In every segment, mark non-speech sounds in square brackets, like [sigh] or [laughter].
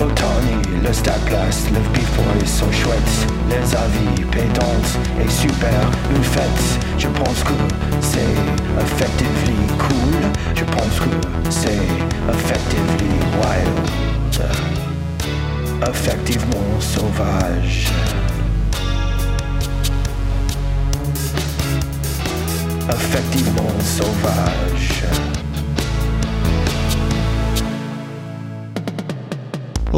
Le stade place, le before sont chouettes. Les avis pétantes et super une fête. Je pense que c'est effectively cool. Je pense que c'est effectively wild. Effectivement sauvage. Effectivement sauvage.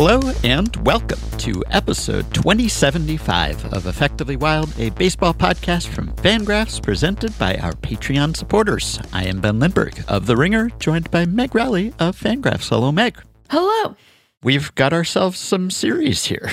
Hello and welcome to episode 2075 of Effectively Wild, a baseball podcast from Fangraphs presented by our Patreon supporters. I am Ben Lindbergh of The Ringer, joined by Meg Rowley of Fangraphs. Hello, Meg. Hello. We've got ourselves some series here.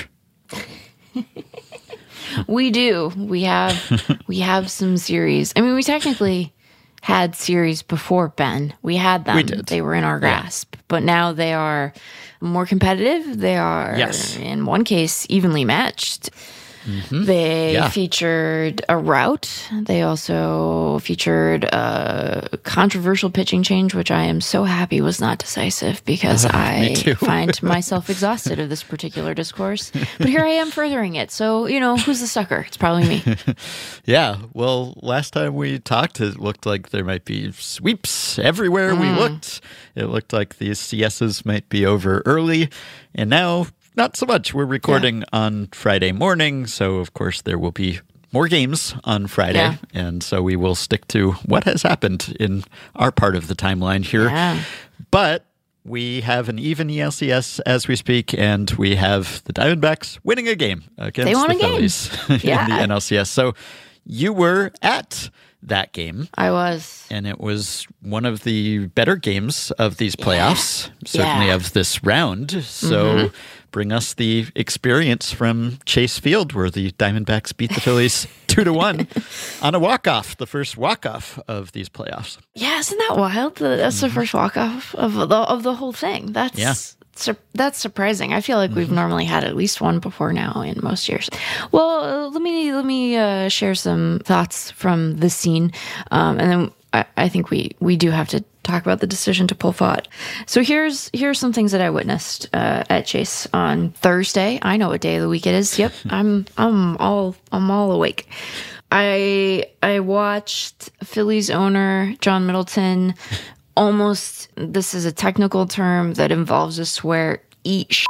[laughs] we do. We have we have some series. I mean, we technically had series before Ben. We had them. We did. They were in our grasp. But now they are more competitive. They are Yes. in one case evenly matched. Mm-hmm. They Yeah. featured a route. They also featured a controversial pitching change, which I am so happy was not decisive because [laughs] I find [laughs] myself exhausted of this particular discourse. But here I am furthering it. So, you know, who's the sucker? It's probably me. [laughs] Yeah, well, last time we talked, it looked like there might be sweeps everywhere we mm. looked. It looked like these CSs might be over early, and now not so much. We're recording on Friday morning, so of course there will be more games on Friday, Yeah. and so we will stick to what has happened in our part of the timeline here. Yeah. But we have an even ALCS as we speak, and we have the Diamondbacks winning a game against They won the a game. Phillies [laughs] in Yeah. the NLCS. So you were at that game, I was. and it was one of the better games of these playoffs, certainly Yeah. of this round. So Mm-hmm. Bring us the experience from Chase Field, where the Diamondbacks beat the Phillies [laughs] two to one on a walk off, the first walk off of these playoffs. Yeah, isn't that wild? That- That's the first walk off of the of the whole thing. That's Yeah. sur- that's surprising. I feel like we've normally had at least one before now in most years. Well, uh, let me let me uh, share some thoughts from the scene, um, and then I, I think we we do have to talk about the decision to pull Pfaadt. So here's here's some things that I witnessed uh, at Chase on Thursday. I know what day of the week it is. Yep, [laughs] I'm I'm all I'm all awake. I I watched Phillies owner John Middleton almost this is a technical term that involves a swear eat sh-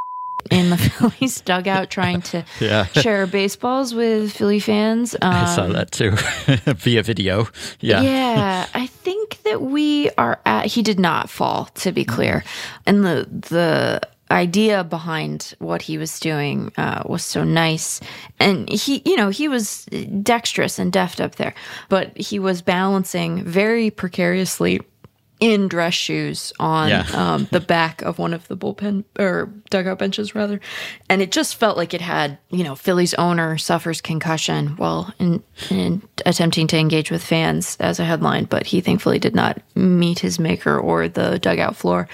in the [laughs] Phillies dugout trying to [laughs] Yeah. share baseballs with Philly fans. Um, I saw that too [laughs] via video. Yeah. yeah, I think that we are at. He did not fall, to be clear, and the the idea behind what he was doing uh, was so nice, and he, you know, he was dexterous and deft up there, but he was balancing very precariously in dress shoes on Yeah. [laughs] um, the back of one of the bullpen or dugout benches rather. And it just felt like it had you know philly's owner suffers concussion while in, in attempting to engage with fans as a headline but he thankfully did not meet his maker or the dugout floor.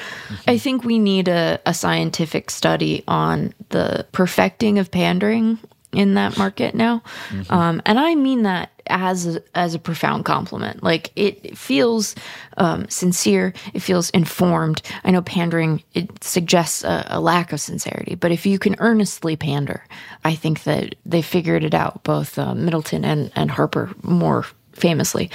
I think we need a, a scientific study on the perfecting of pandering in that market now. Um, and i mean that as a, as a profound compliment. Like it feels um, sincere. It feels informed. I know pandering it suggests a, a lack of sincerity but if you can earnestly pander i think that they figured it out both uh, middleton and, and harper more famously.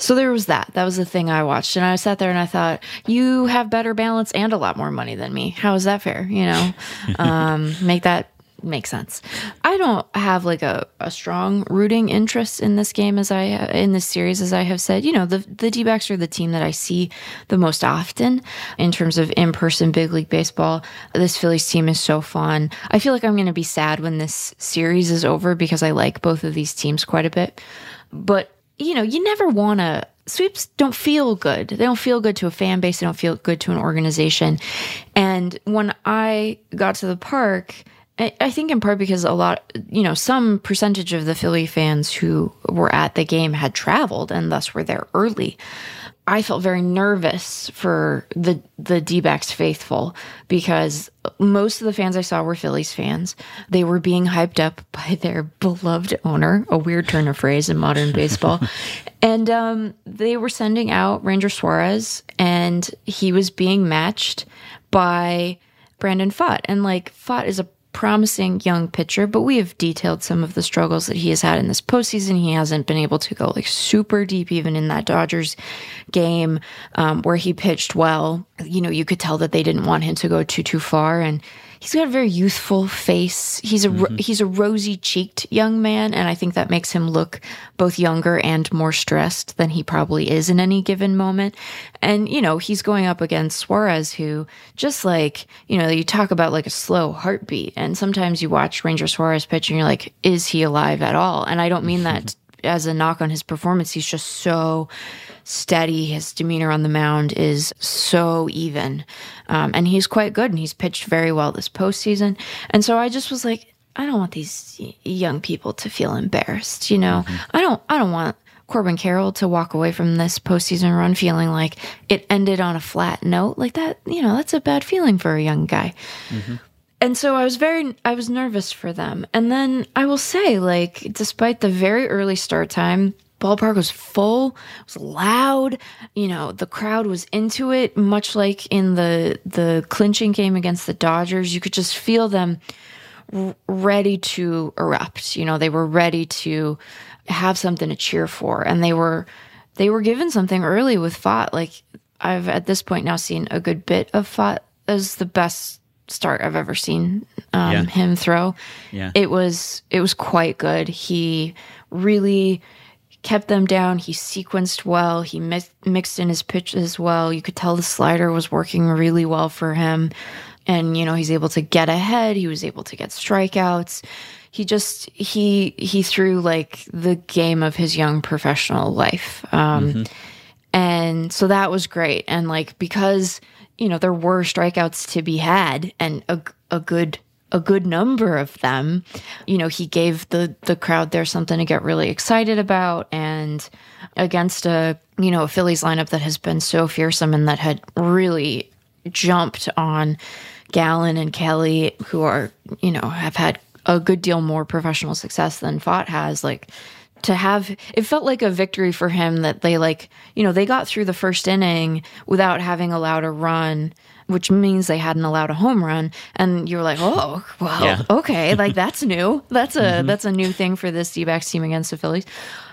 So there was that. That was the thing i watched and i sat there and i thought you have better balance and a lot more money than me. How is that fair? You know? [laughs] Um, make that make sense. I don't have like a, a strong rooting interest in this game as I in this series as I have said. You know, the the D-backs are the team that I see the most often in terms of in-person big league baseball. This Phillies team is so fun. I feel like I'm going to be sad when this series is over because I like both of these teams quite a bit. But you know, you never want to. Sweeps don't feel good. They don't feel good to a fan base. They don't feel good to an organization. And when I got to the park, I I think in part because a lot, you know, some percentage of the Philly fans who were at the game had traveled and thus were there early. I felt very nervous for the the D-backs faithful because most of the fans I saw were Phillies fans. They were being hyped up [laughs] by their beloved owner, a weird turn of phrase in modern baseball. [laughs] and um, they were sending out Ranger Suarez, and he was being matched by Brandon Pfaadt. And like Pfaadt is a promising young pitcher, but we have detailed some of the struggles that he has had in this postseason. He hasn't been able to go like super deep, even in that Dodgers game um, where he pitched well. You know, you could tell that they didn't want him to go too too far, and he's got a very youthful face. He's a mm-hmm. he's a rosy cheeked young man, and I think that makes him look both younger and more stressed than he probably is in any given moment. And you know, he's going up against Suarez, who just like you know, you talk about like a slow heartbeat, and sometimes you watch Ranger Suarez pitch, and you're like, is he alive at all? And I don't mean that [laughs] as a knock on his performance. He's just so steady. His demeanor on the mound is so even. Um, and he's quite good and he's pitched very well this postseason. And so I just was like, I don't want these young people to feel embarrassed. You know, mm-hmm. I don't, I don't want Corbin Carroll to walk away from this postseason run feeling like it ended on a flat note like that. You know, that's a bad feeling for a young guy. Mm-hmm. And so I was very, I was nervous for them. And then I will say, like, despite the very early start time, ballpark was full, it was loud, you know, the crowd was into it, much like in the the clinching game against the Dodgers. You could just feel them r- ready to erupt. You know, they were ready to have something to cheer for and they were they were given something early with Pfaadt. Like I've at this point now seen a good bit of Pfaadt as the best start I've ever seen um, yeah. him throw. Yeah. It was it was quite good. He really kept them down. He sequenced well. He mi- mixed in his pitches well. You could tell the slider was working really well for him. And, you know, he's able to get ahead. He was able to get strikeouts. He just, he, he threw like the game of his young professional life. Um, mm-hmm. And so that was great. And like, because, you know, there were strikeouts to be had and a, a good a good number of them. You know, he gave the the crowd there something to get really excited about and against a, you know, a Phillies lineup that has been so fearsome and that had really jumped on Gallen and Kelly who are, you know, have had a good deal more professional success than Pfaadt has like to have it felt like a victory for him that they like you know they got through the first inning without having allowed a run which means they hadn't allowed a home run. And you're like oh well yeah. [laughs] okay like that's new. That's a mm-hmm. that's a new thing for this d-backs team against the phillies.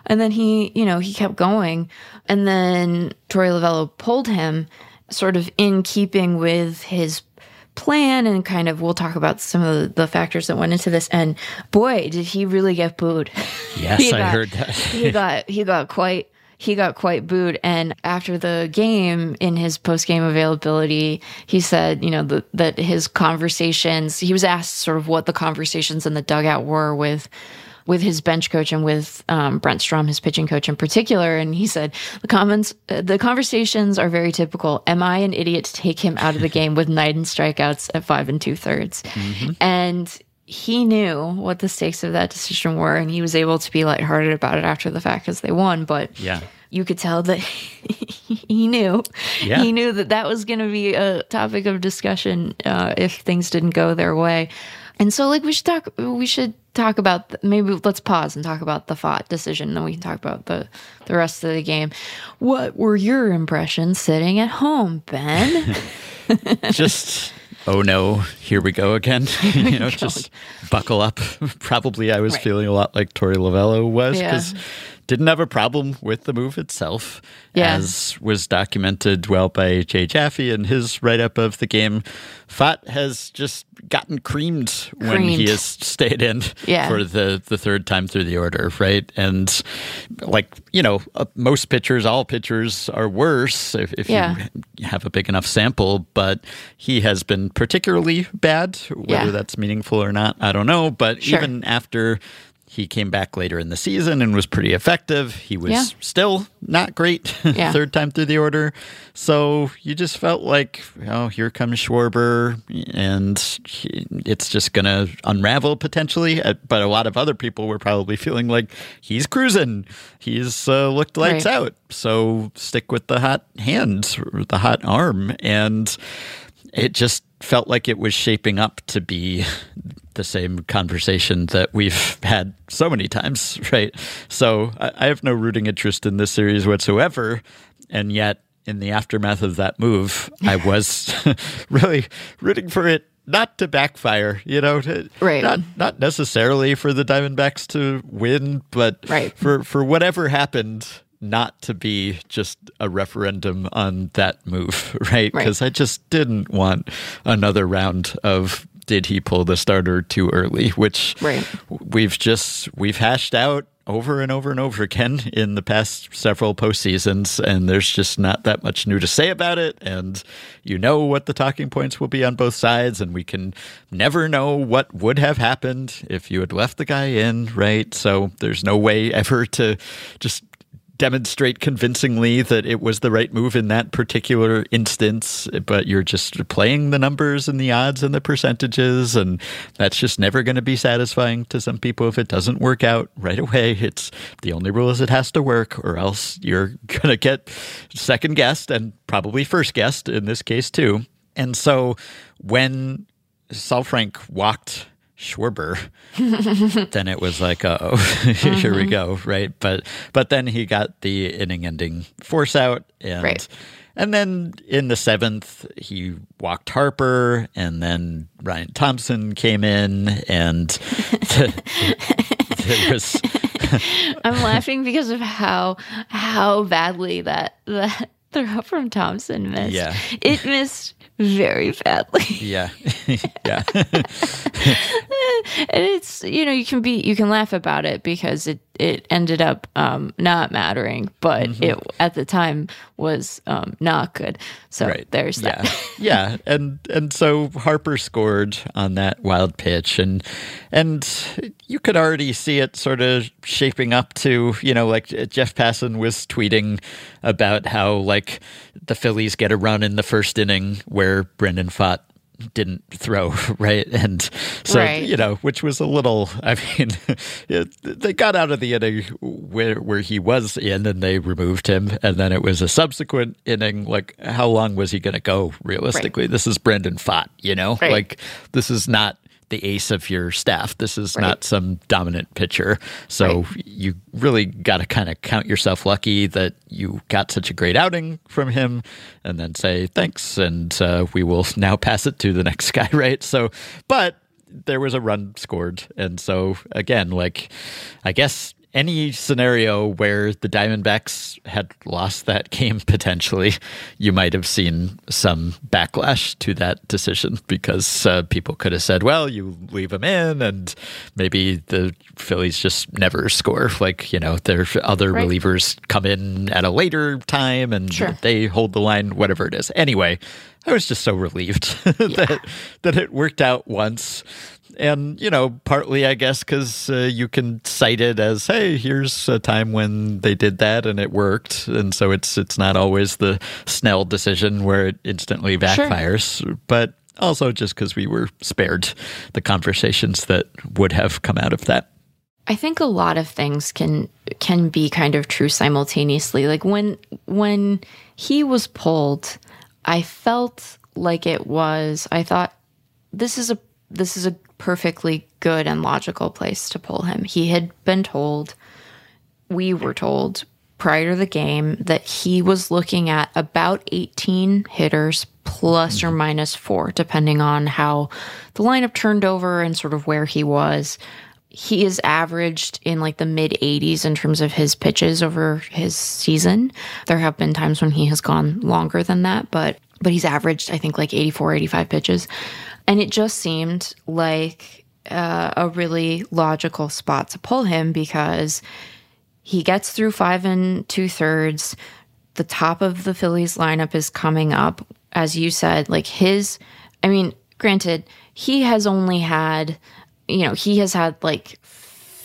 And then he you know he kept going. And then torey lovullo pulled him sort of in keeping with his plan and kind of we'll talk about some of the, the factors that went into this. And boy did he really get booed. [laughs] Yes i heard that. he got he got quite he got quite booed. And after the game, in his post game availability, he said, you know, the, that his conversations, he was asked sort of what the conversations in the dugout were with with his bench coach and with um, Brent Strom, his pitching coach in particular. And he said, the comments, uh, the conversations are very typical. Am I an idiot to take him out of the game with nine strikeouts at five and two thirds? Mm-hmm. And he knew what the stakes of that decision were, and he was able to be lighthearted about it after the fact because they won. But yeah, you could tell that [laughs] he knew. Yeah. He knew that that was going to be a topic of discussion uh, if things didn't go their way. And so, like, we should talk. We should talk about the, maybe let's pause and talk about the Pfaadt decision. Then we can talk about the the rest of the game. What were your impressions sitting at home, Ben? [laughs] Just oh no, here we go again. [laughs] Oh [laughs] you know, just buckle up. [laughs] Probably I was right. feeling a lot like Torey Lovullo was because yeah. Didn't have a problem with the move itself, yeah. as was documented well by Jay Jaffe in his write up of the game. Pfaadt has just gotten creamed, creamed, when he has stayed in yeah. for the, the third time through the order, right? And like, you know, uh, most pitchers, all pitchers are worse if, if yeah. you have a big enough sample, but he has been particularly bad. Whether that's meaningful or not, I don't know. But sure. even after he came back later in the season and was pretty effective. He was yeah. still not great [laughs] yeah. third time through the order. So you just felt like, oh, here comes Schwarber, and he, it's just going to unravel potentially. Uh, but a lot of other people were probably feeling like he's cruising. He's uh, looked lights right. out. So stick with the hot hand, the hot arm. And it just felt like it was shaping up to be the same conversation that we've had so many times, [laughs] right? So I, have no rooting interest in this series whatsoever. And yet, in the aftermath of that move, I [laughs] was [laughs] really rooting for it not to backfire, you know, to, Right. Not not necessarily for the Diamondbacks to win, but Right. for for whatever happened, not to be just a referendum on that move, right? Right. Because I just didn't want another round of did he pull the starter too early, [laughs] which Right. we've just we've hashed out over and over and over again in the past several postseasons, and there's just not that much new to say about it. And you know what the talking points will be on both sides, and we can never know what would have happened if you had left the guy in, right? So there's no way [laughs] ever to just demonstrate convincingly that it was the right move in that particular instance, but you're just playing the numbers and the odds and the percentages, and that's just never going to be satisfying to some people if it doesn't work out right away. It's the only rule is it has to work, or else you're [laughs] going to get second guessed and probably first guessed in this case too. And so when Saalfrank walked Schwarber, [laughs] then it was like, oh, [laughs] here we uh-huh. go, right? But but then he got the inning-ending force out, and Right. and then in the seventh he walked Harper, and then Ryan Thompson came in, and [laughs] there was I'm laughing because of how how badly that that throw from Thompson missed. Yeah. It missed very badly. yeah, [laughs] [laughs] yeah, and it's you know you can be you can laugh about it because it it ended up um not mattering but Mm-hmm. it at the time was um not good so right. there's that Yeah, [laughs] yeah, and and so Harper scored on that wild pitch, and and you could already see it sort of shaping up to you know like Jeff Passan was tweeting about how like the Phillies get a run in the first inning where Brandon Pfaadt didn't throw [laughs] right? And so Right. you know which was a little i mean [laughs] it, they got out of the inning where where he was in and they removed him. And then it was a subsequent inning like how long was he going to go realistically? This is brandon pfaadt you know? Right. like this is not the ace of your staff. This is Right. not some dominant pitcher. So you really got to kind of count yourself lucky that you got such a great outing from him and then say thanks and uh, we will [laughs] now pass it to the next [laughs] guy right? So but there was a run scored. And so again like i guess any scenario where the Diamondbacks had lost that [laughs] game potentially, you might have seen some backlash to that decision because uh, people could have said, well, you leave them in, and maybe the Phillies just never score. Like, you know, their other Right. relievers come in at a later time and Sure. they hold the line, whatever it is. Anyway, I was just so relieved [laughs] that, that it worked out once and you know partly i guess because uh, you can cite it as hey here's a time when they did that and it worked. And so it's it's not always the snell decision where it instantly backfires but also just because we were spared the conversations that would have come out of that. I think a lot of things can can be kind of true simultaneously. Like when when he was pulled, I felt like it was I thought this is a this is a perfectly good and logical place to pull him. He had been told we were told prior to the game that he was looking at about 18 hitters plus or minus 4 depending on how the lineup turned over and sort of where he was he is averaged in like the mid 80s in terms of his pitches over his season. There have been times when he has gone longer than that, but but he's averaged I think like 84 85 pitches. And it just seemed like uh, a really logical spot to pull him because he gets through five and two thirds. The top of the Phillies lineup is coming up. As you said, like his, I mean, granted, he has only had, you know, he has had like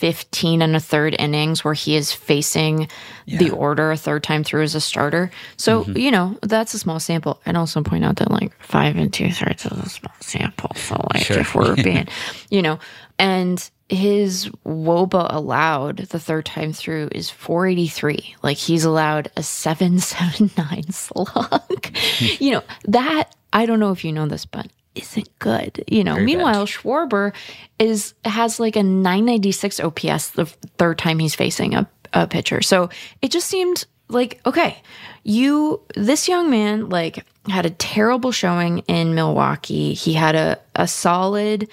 15 and a third innings where he is facing the order a third time through as a starter. So, mm-hmm. you know, that's a small sample. And also point out that like five and two thirds is a small sample. So, like, Sure. if we're [laughs] being, you know, and his woba allowed the third time through is 483 like he's allowed a 779 [laughs] slug [laughs] you know that i don't know if you know this but isn't good you know Very bad. meanwhile schwarber is has like a 996 ops the third time he's facing a, a pitcher so it just seemed like okay, you this young man like had a terrible showing in Milwaukee. He had a a solid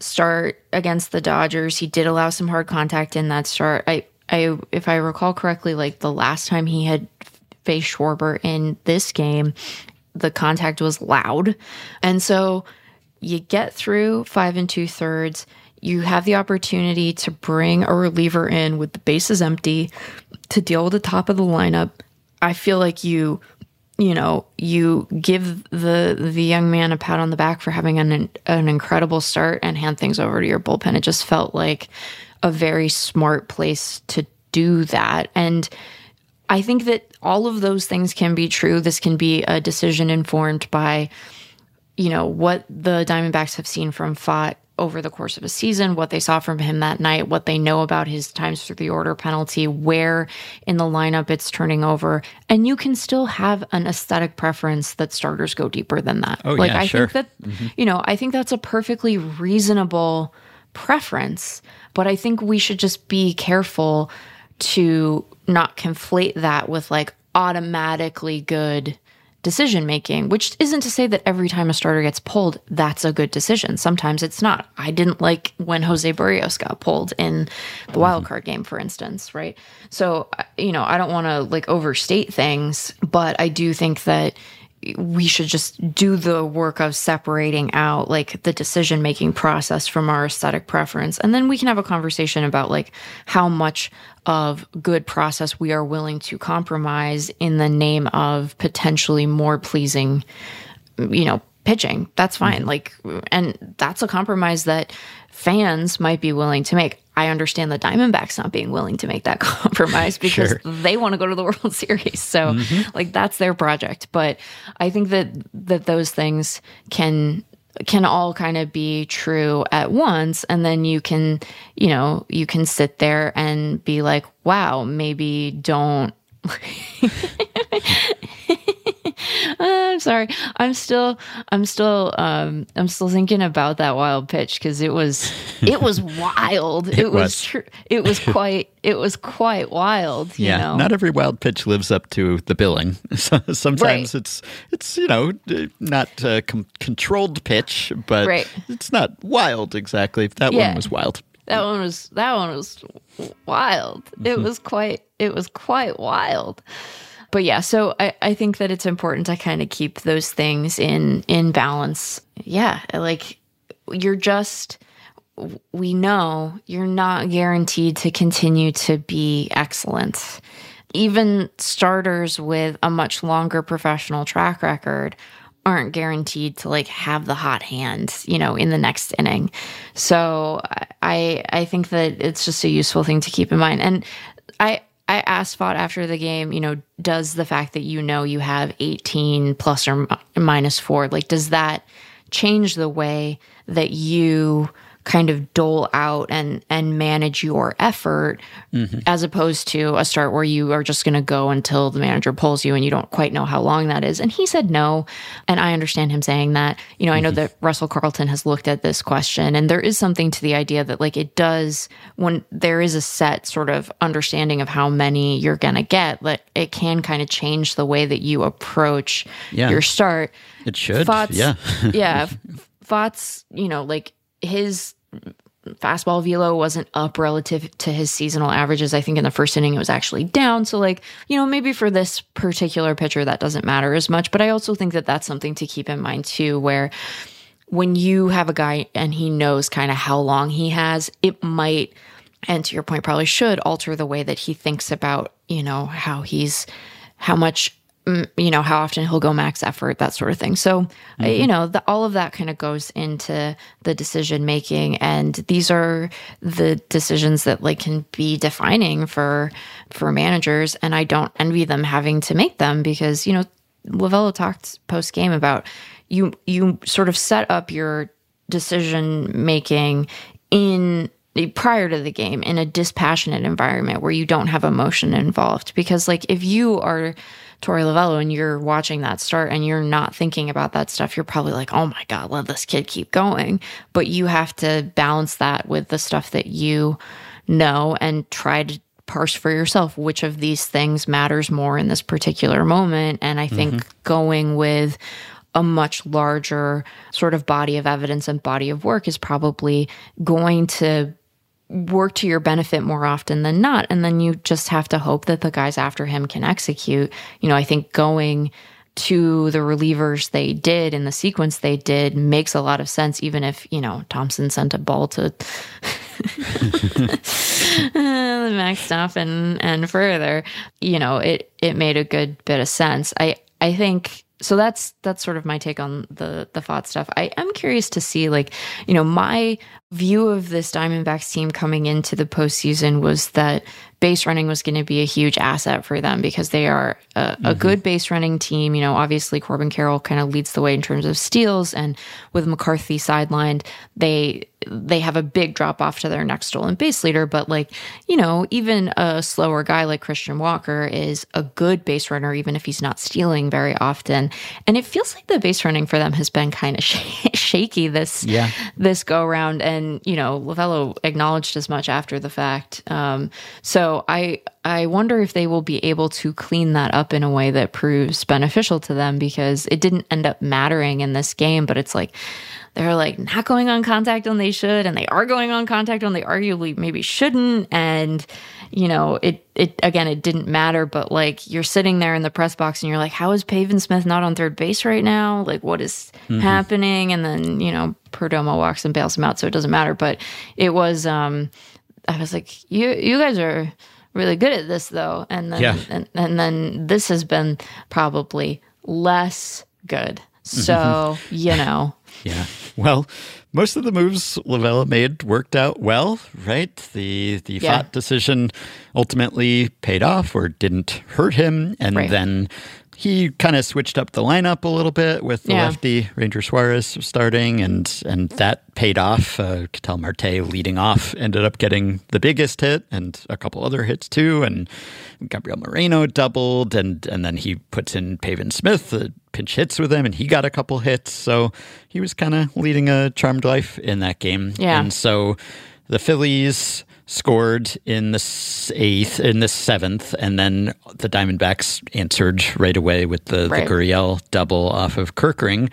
start against the Dodgers. He did allow some hard contact in that start. I I if I recall correctly, like the last time he had faced Schwarber in this game, the contact was loud. And so you get through five and two thirds. You have the opportunity to bring a reliever in with the bases empty to deal with the top of the lineup. I feel like you, you know, you give the the young man a pat on the back for having an an incredible start and hand things over to your bullpen. It just felt like a very smart place to do that. And I think that all of those things can be true. This can be a decision informed by, you know, what the Diamondbacks have seen from Pfaadt over the course of a season, what they saw from him that night, what they know about his times through the order penalty, where in the lineup it's turning over. And you can still have an aesthetic preference that starters go deeper than that. Oh, like yeah, I sure. think that mm-hmm. you know, I think that's a perfectly reasonable preference, but I think we should just be careful to not conflate that with like automatically good decision making, which isn't to say that every time a starter gets pulled, that's a good decision. Sometimes it's not. I didn't like when Jose Berrios got pulled in the wild mm-hmm. card game, for instance, right? So, uh, you know, I don't want to like overstate things, but I do think that we should just do the work of separating out like the decision making process from our aesthetic preference. And then we can have a conversation about like how much of good process we are willing to compromise in the name of potentially more pleasing you know pitching. That's fine. Mm-hmm. Like and that's a compromise that fans might be willing to make. I understand the diamondbacks not being willing to make that [laughs] compromise [laughs] because Sure. they want to go to the [laughs] world series. So mm-hmm. like that's their project. But i think that that those things can can all kind of be true at once. And then you can you know you can sit there and be like wow maybe don't sorry. I'm still I'm still um I'm still thinking about that wild pitch cuz it was [laughs] it was wild. it, was, was. tr- it was [laughs] quite it was quite wild, you yeah, know. not every wild pitch lives up to the billing. [laughs] Sometimes Right. it's it's you know not a com- controlled pitch, but Right. it's not wild exactly. That Yeah. one was wild. that one was that one was wild. It was quite it was quite wild. But yeah, so I, I think that it's important to kind of keep those things in in balance. Yeah, like you're just we know you're not guaranteed to continue to be excellent. Even starters with a much longer professional track record aren't guaranteed to like have the hot hand, you know, in the next inning. So I I think that it's just a useful thing to keep in mind. And I I asked Pfaadt after the game, you know, does the fact that you know you have 18 plus or minus four, like, does that change the way that you kind of dole out and and manage your effort mm-hmm. as opposed to a start where you are just going to go until the manager pulls you and you don't quite know how long that is and he said no and i understand him saying that you know i know mm-hmm. that russell carleton has looked at this question and there is something to the idea that like it does when there is a set sort of understanding of how many you're going to get that it can kind of change the way that you approach Yeah. your start It should. Pfaadt's, yeah. yeah. [laughs] Pfaadt's, you know, like his fastball velo wasn't up relative to his seasonal averages. I think in the first inning it was actually down. So, like, you know, maybe for this particular pitcher that doesn't matter as much. But I also think that that's something to keep in mind too, where when you have a guy and he knows kind of how long he has, it might, and to your point, probably should alter the way that he thinks about, you know, how he's, how much, you know, how often he'll go max effort, that sort of thing. So, uh, you know, the, all of that kind of goes into the decision making. And these are the decisions that like can be defining for, for managers. And I don't envy them having to make them because, you know, Lovullo talked post game about you you sort of set up your decision making in prior to the game in a dispassionate environment where you don't have emotion involved because like if you are Torey Lovullo and you're watching that start and you're not thinking about that stuff you're probably like oh my god let this kid keep going but you have to balance that with the stuff that you know and try to parse for yourself which of these things matters more in this particular moment. And I think mm-hmm. going with a much larger sort of body of evidence and body of work is probably going to work to your benefit more often than not. And then you just have to hope that the guys after him can execute. You know, I think going to the relievers they did in the sequence they did makes a lot of sense, even if, you know, Thompson sent a ball to [laughs] Max stuff and and further, you know, it it made a good bit of sense. I I think so that's that's sort of my take on the the Pfaadt stuff. I am curious to see like, you know, my view of this Diamondbacks team coming into the postseason was that base running was going to be a huge asset for them because they are a, mm-hmm. a good base running team. You know, obviously Corbin Carroll kind of leads the way in terms of steals, and with McCarthy sidelined, they they have a big drop off to their next stolen base leader. But like, you know, even a slower guy like Christian Walker is a good base runner, even if he's not stealing very often. And it feels like the base running for them has been kind of [laughs] sh- shaky this yeah. this go around. And you know, Lovullo acknowledged as much after the fact. Um, so I I wonder if they will be able to clean that up in a way that proves beneficial to them because it didn't end up mattering in this game. But it's like they're like not going on contact when they should, and they are going on contact when they arguably maybe shouldn't. And, you know, it, it, again, it didn't matter, but like you're sitting there in the press box and you're like, how is Pavin Smith not on third base right now? Like, what is mm-hmm. happening? And then, you know, Perdomo walks and bails him out, so it doesn't matter. But it was, um, I was like, you, you guys are really good at this though. And then, yeah. and, and then this has been probably less good. So, mm-hmm. [laughs] you know, yeah. Well, most of the moves Lovullo made worked out well, right? The the yeah. Pfaadt decision ultimately paid off or didn't hurt him, and right. then he kind of switched up the lineup a little bit with the yeah. lefty Ranger Suarez starting, and and that paid off. Uh, Ketel Marte leading off ended up getting the biggest hit and a couple other hits too, and Gabriel Moreno doubled, and and then he puts in Pavin Smith, the pinch hits with him, and he got a couple hits, so he was kind of leading a charmed life in that game. Yeah, and so the Phillies scored in the eighth, in the seventh, and then the Diamondbacks answered right away with the, right. the Gurriel double off of Kerkering,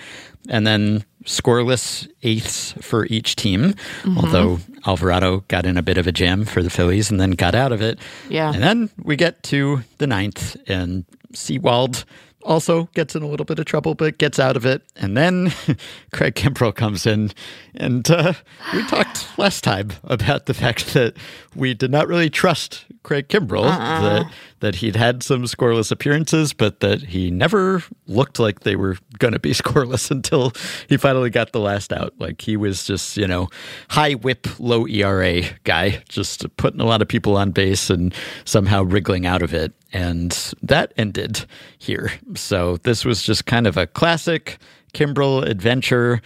and then scoreless eighths for each team. Mm-hmm. Although Alvarado got in a bit of a jam for the Phillies and then got out of it. Yeah, and then we get to the ninth, and Sewald also gets in a little bit of trouble, but gets out of it. And then [laughs] Craig Kimbrel comes in. And uh, we talked last time about the fact that we did not really trust Craig Kimbrel, uh-uh. that, that he'd had some scoreless appearances, but that he never looked like they were going to be [laughs] scoreless until he finally got the last out. Like he was just, you know, high whip, low ERA guy, just putting a lot of people on base and somehow wriggling out of it. And that ended here. So this was just kind of a classic Kimbrel adventure.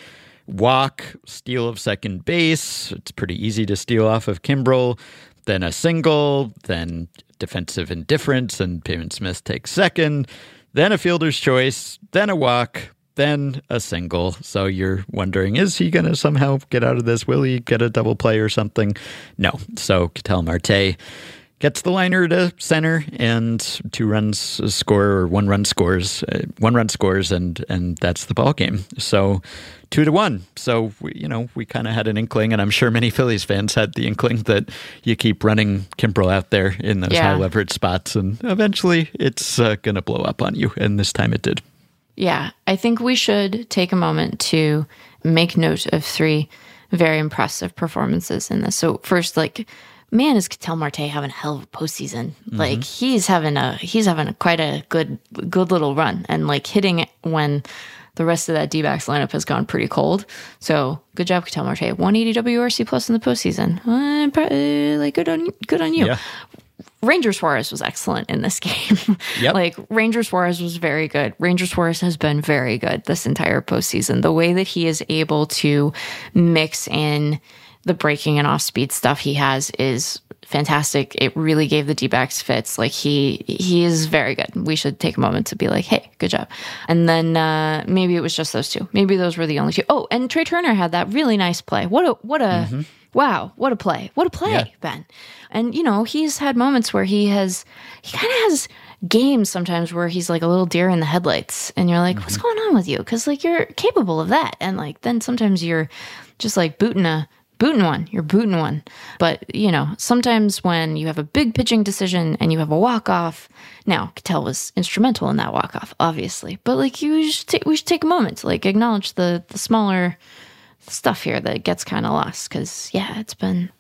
Walk, steal of second base. It's pretty easy to steal off of Kimbrel. Then a single, then defensive indifference, and Pavin Smith takes second. Then a fielder's choice, then a walk, then a single. So you're wondering, is he going to somehow get out of this? Will he get a double play or something? No. So Ketel Marte gets the liner to center and two runs score or one run scores uh, one run scores and and that's the ball game so two to one. So we, you know we kind of had an inkling and i'm sure many phillies fans had the inkling that you keep running kimbrel out there in those yeah. high leverage spots and eventually it's uh, going to blow up on you and this time it did. Yeah i think we should take a moment to make note of three very impressive performances in this. So first like man, is Ketel Marte having a hell of a postseason. Mm-hmm. Like he's having a he's having a, quite a good good little run and like hitting it when the rest of that D backs lineup has gone pretty cold. So good job, Ketel Marte. 180 WRC plus in the postseason. Uh, like good on good on you. Yeah. Ranger Suarez was excellent in this [laughs] game. Yep. like Ranger Suarez was very good. Ranger Suarez has been very good this entire postseason. The way that he is able to mix in the breaking and off speed stuff he has is fantastic. It really gave the D backs fits. Like he he is very good. We should take a moment to be like, hey, good job. And then uh, maybe it was just those two. Maybe those were the only two. Oh, and Trey Turner had that really nice play. What a what a mm-hmm. wow, what a play. What a play, Yeah. Ben. And, you know, he's had moments where he has, he kind of has games sometimes where he's like a little deer in the headlights. And you're like, what's going on with you? Because, like, you're capable of that. And, like, then sometimes you're just like booting a, booting one. You're booting one. But, you know, sometimes when you have a big pitching decision and you have a walk off, now Ketel was instrumental in that walk off, obviously. But, like, you should we should take a moment to, like, acknowledge the, the smaller, stuff here that gets kind of lost because yeah it's been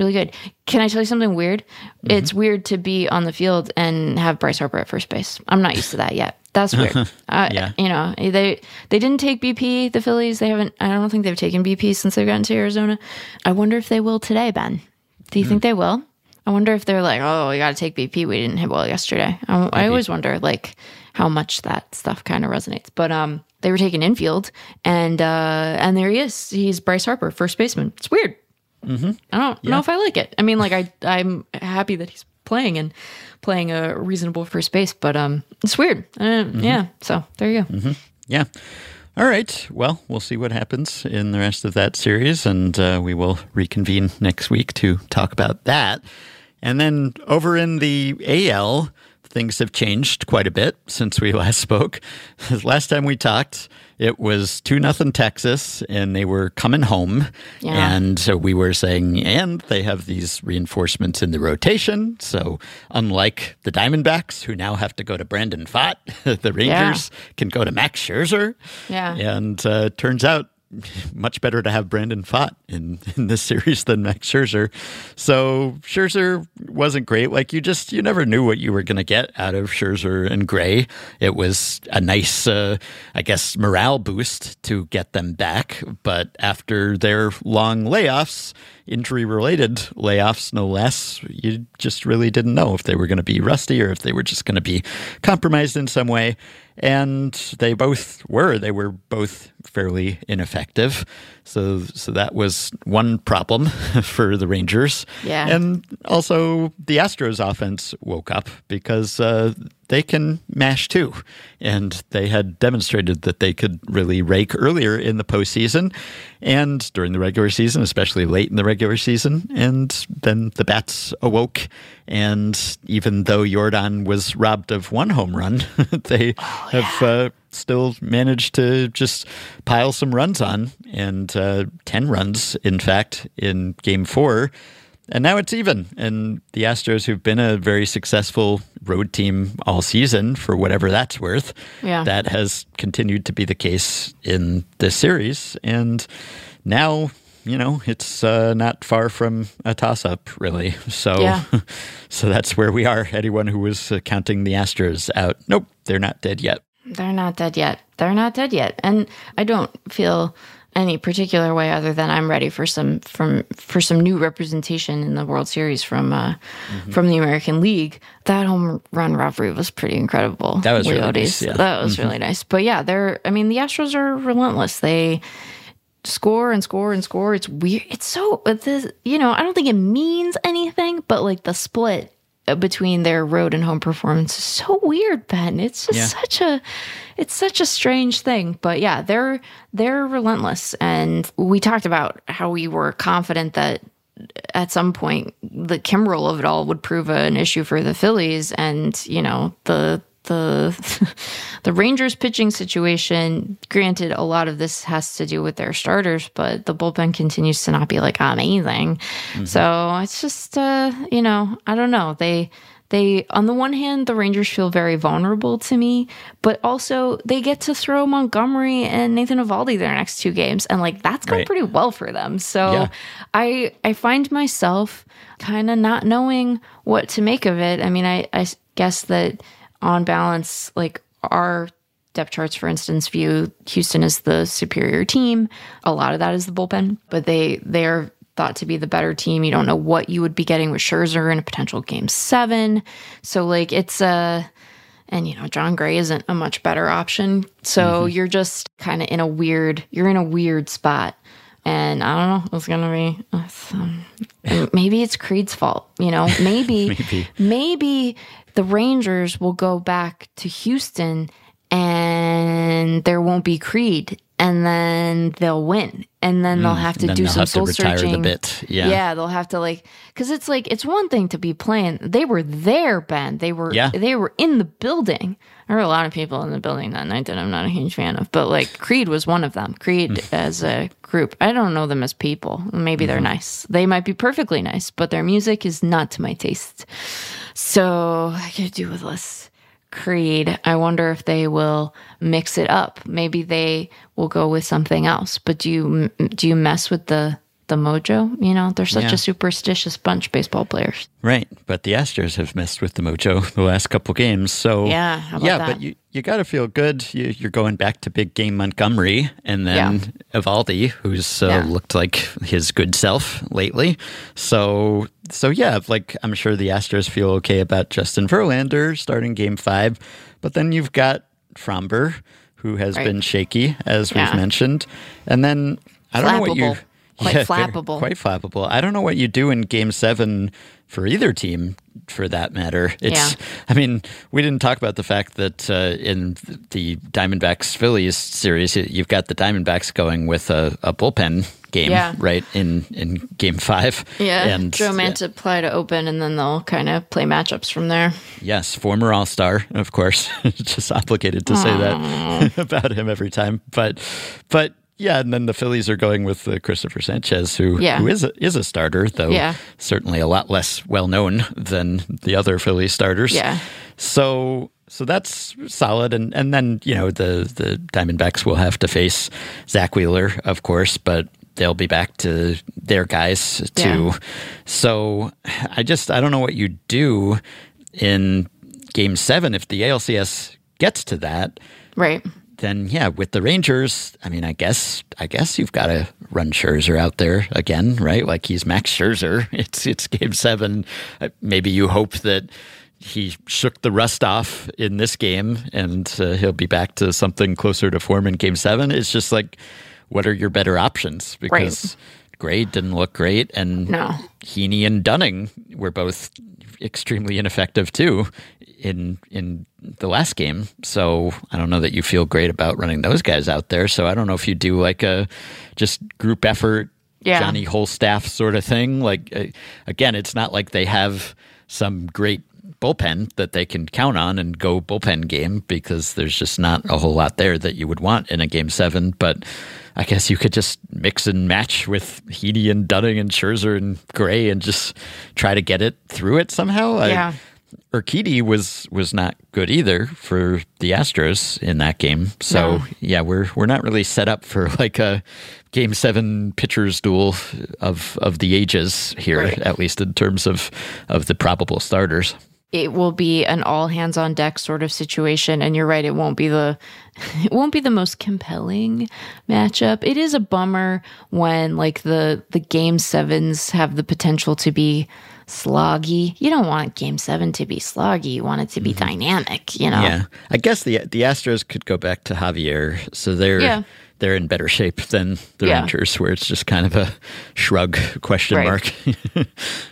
really good. Can i tell you something weird? It's weird to be on the field and have bryce harper at first base. I'm not used to that yet. That's weird. [laughs] Uh, Yeah. you know they they didn't take bp the phillies. They haven't i don't think they've taken bp since they've gotten to arizona. I wonder if they will today ben. Do you think they will? I wonder if they're like oh we gotta take bp we didn't hit well yesterday. I, I always wonder like how much that stuff kind of resonates. But um they were taking infield and uh and there he is. He's bryce harper first baseman. It's weird I don't know if I like it. I mean, like I I'm happy that he's playing and playing a reasonable first base, but um, it's weird. Uh, Yeah. So there you go. Yeah. All right. Well, we'll see what happens in the rest of that series, and uh, we will reconvene next week to talk about that. And then over in the AL, things have changed quite a bit since we [laughs] last spoke. last time we talked, it was 2 nothing Texas, and they were coming home. Yeah. And so we were saying, and they have these reinforcements in the rotation. So unlike the Diamondbacks, who now have to go to Brandon Pfaadt, [laughs] the Rangers can go to Max Scherzer. Yeah. And uh, turns out much better to have Brandon Pfaadt in, [laughs] in this series than Max Scherzer. So Scherzer wasn't great. Like you just, you never knew what you were going to get out of Scherzer and Gray. It was a nice, uh, I guess, morale boost to get them back. But after their long layoffs, injury related layoffs, no less, you just really didn't know if they were going to be rusty or if they were just going to be compromised in some way. And they both were. They were both fairly ineffective. So, so that was one problem [laughs] for the Rangers. Yeah. And also, the Astros offense woke up because uh, they can mash too. And they had demonstrated that they could really rake earlier in the postseason and during the regular season, especially late in the regular season. And then the bats awoke. And even though Yordan was robbed of one home run, [laughs] they have uh, still managed to just pile some runs on and uh, 10 runs, in fact, in game four. And now it's even. And the Astros, who've been a very successful road team all season, for whatever that's worth, Yeah. that has continued to be the case in this series. And now, you know, it's uh, not far from a toss up, really. So, Yeah. [laughs] so that's where we are. Anyone who was uh, counting the Astros out, nope, they're not dead yet. They're not dead yet. They're not dead yet. And I don't feel any particular way other than I'm ready for some from for some new representation in the World Series from uh, Mm-hmm. from the American League. That home run robbery was pretty incredible. That was really nice, yeah. Mm-hmm. That was really nice. But yeah, they're I mean the Astros are relentless. They score and score and score. It's weird. It's so it's this, you know, I don't think it means anything, but like the split uh, between their road and home performance is so weird, Ben. It's just Yeah. such a it's such a strange thing. But yeah, they're they're relentless. And we talked about how we were confident that at some point the Kimbrel of it all would prove an issue for the Phillies. And you know the the [laughs] the Rangers pitching situation granted a lot of this has to do with their starters but the bullpen continues to not be like amazing. So it's just uh you know I don't know. They they on the one hand the Rangers feel very vulnerable to me but also they get to throw Montgomery and Nathan Eovaldi their next two games and like that's gone Right. pretty well for them so Yeah. I I find myself kind of not knowing what to make of it. I mean, I I guess that on balance, like our depth charts, for instance, view Houston as the superior team. A lot of that is the bullpen, but they they're thought to be the better team. You don't know what you would be getting with Scherzer in a potential game seven. So like it's a and you know Jon Gray isn't a much better option. So you're just kind of in a weird you're in a weird spot. And I don't know, it's gonna be uh, some- maybe it's Creed's fault. You know, [laughs] maybe Maybe. maybe the Rangers will go back to Houston and there won't be Creed and then they'll win and then they'll have to Mm, do some soul searching bit. Yeah. yeah they'll have to like because it's like it's one thing to be playing they were there ben they were Yeah. they were in the building there were a lot of people in the building that night that i'm not a huge fan of but like creed was one of them creed Hmm. as a group i don't know them as people maybe they're Mm-hmm. nice they might be perfectly nice but their music is not to my taste so i could do with less Creed. I wonder if they will mix it up. Maybe they will go with something else. But do you do you mess with the the mojo? You know, they're such Yeah. a superstitious bunch, baseball players. Right, but the Astros have messed with the mojo [laughs] the last couple games. So Yeah, yeah, that? but you you got to feel good. You, you're going back to big game Montgomery, and then Eovaldi, who's uh, Yeah. looked like his good self lately. So so yeah, like I'm sure the Astros feel okay about Justin Verlander starting Game Five, but then you've got Framber, who has Right. been shaky, as Yeah. we've mentioned, and then I don't know what you. Quite very- flappable. quite flappable. I don't know what you do in game seven for either team for that matter. It's, Yeah. I mean, we didn't talk about the fact that uh, in the Diamondbacks Phillies series, you've got the Diamondbacks going with a, a bullpen game, Yeah. right? In, in game five. Yeah, And Joe Manta play to open, and then they'll kind of play matchups from there. Yes, former All Star, of course. [laughs] Just obligated to say that [laughs] about him every time. But, but yeah, and then the Phillies are going with uh, Christopher Sanchez, who Yeah. who is a, is a starter, though Yeah. certainly a lot less well known than the other Phillies starters. Yeah. So so that's solid, and and then you know the the Diamondbacks will have to face Zack Wheeler, of course, but. They'll be back to their guys too. Yeah. So I just I don't know what you do in game seven if the ALCS gets to that. Right. Then yeah, with the Rangers, I mean, I guess I guess you've got to run Scherzer out there again, right? Like he's Max Scherzer. [laughs] It's it's game seven. Uh, Maybe you hope that he shook the rust off in this game and uh, he'll be back to something closer to form in game seven. It's just like, what are your better options? Because Gray didn't look great, and No. Heaney and Dunning were both extremely ineffective too in in the last game. So I don't know that you feel great about running those guys out there. So I don't know if you do like a just group effort, Yeah. Johnny whole staff sort of thing. Like uh, again, it's not like they have some great bullpen that they can count on and go bullpen game because there's just not a whole lot there that you would want in a game seven. But I guess you could just mix and match with Heaney and Dunning and Scherzer and Gray and just try to get it through it somehow. I- Yeah. Urquidy was was not good either for the Astros in that game. So No. yeah, we're we're not really set up for like a game seven pitchers duel of of the ages here, Right. at least in terms of of the probable starters. It will be an all hands on deck sort of situation and you're right it won't be the [laughs] it won't be the most compelling matchup it is a bummer when like the the game sevens have the potential to be sloggy you don't want game seven to be sloggy you want it to be dynamic you know Mm-hmm. Yeah, I guess the the Astros could go back to Javier, so they're Yeah. they're in better shape than the Yeah. Rangers, where it's just kind of a shrug question Right. mark. [laughs]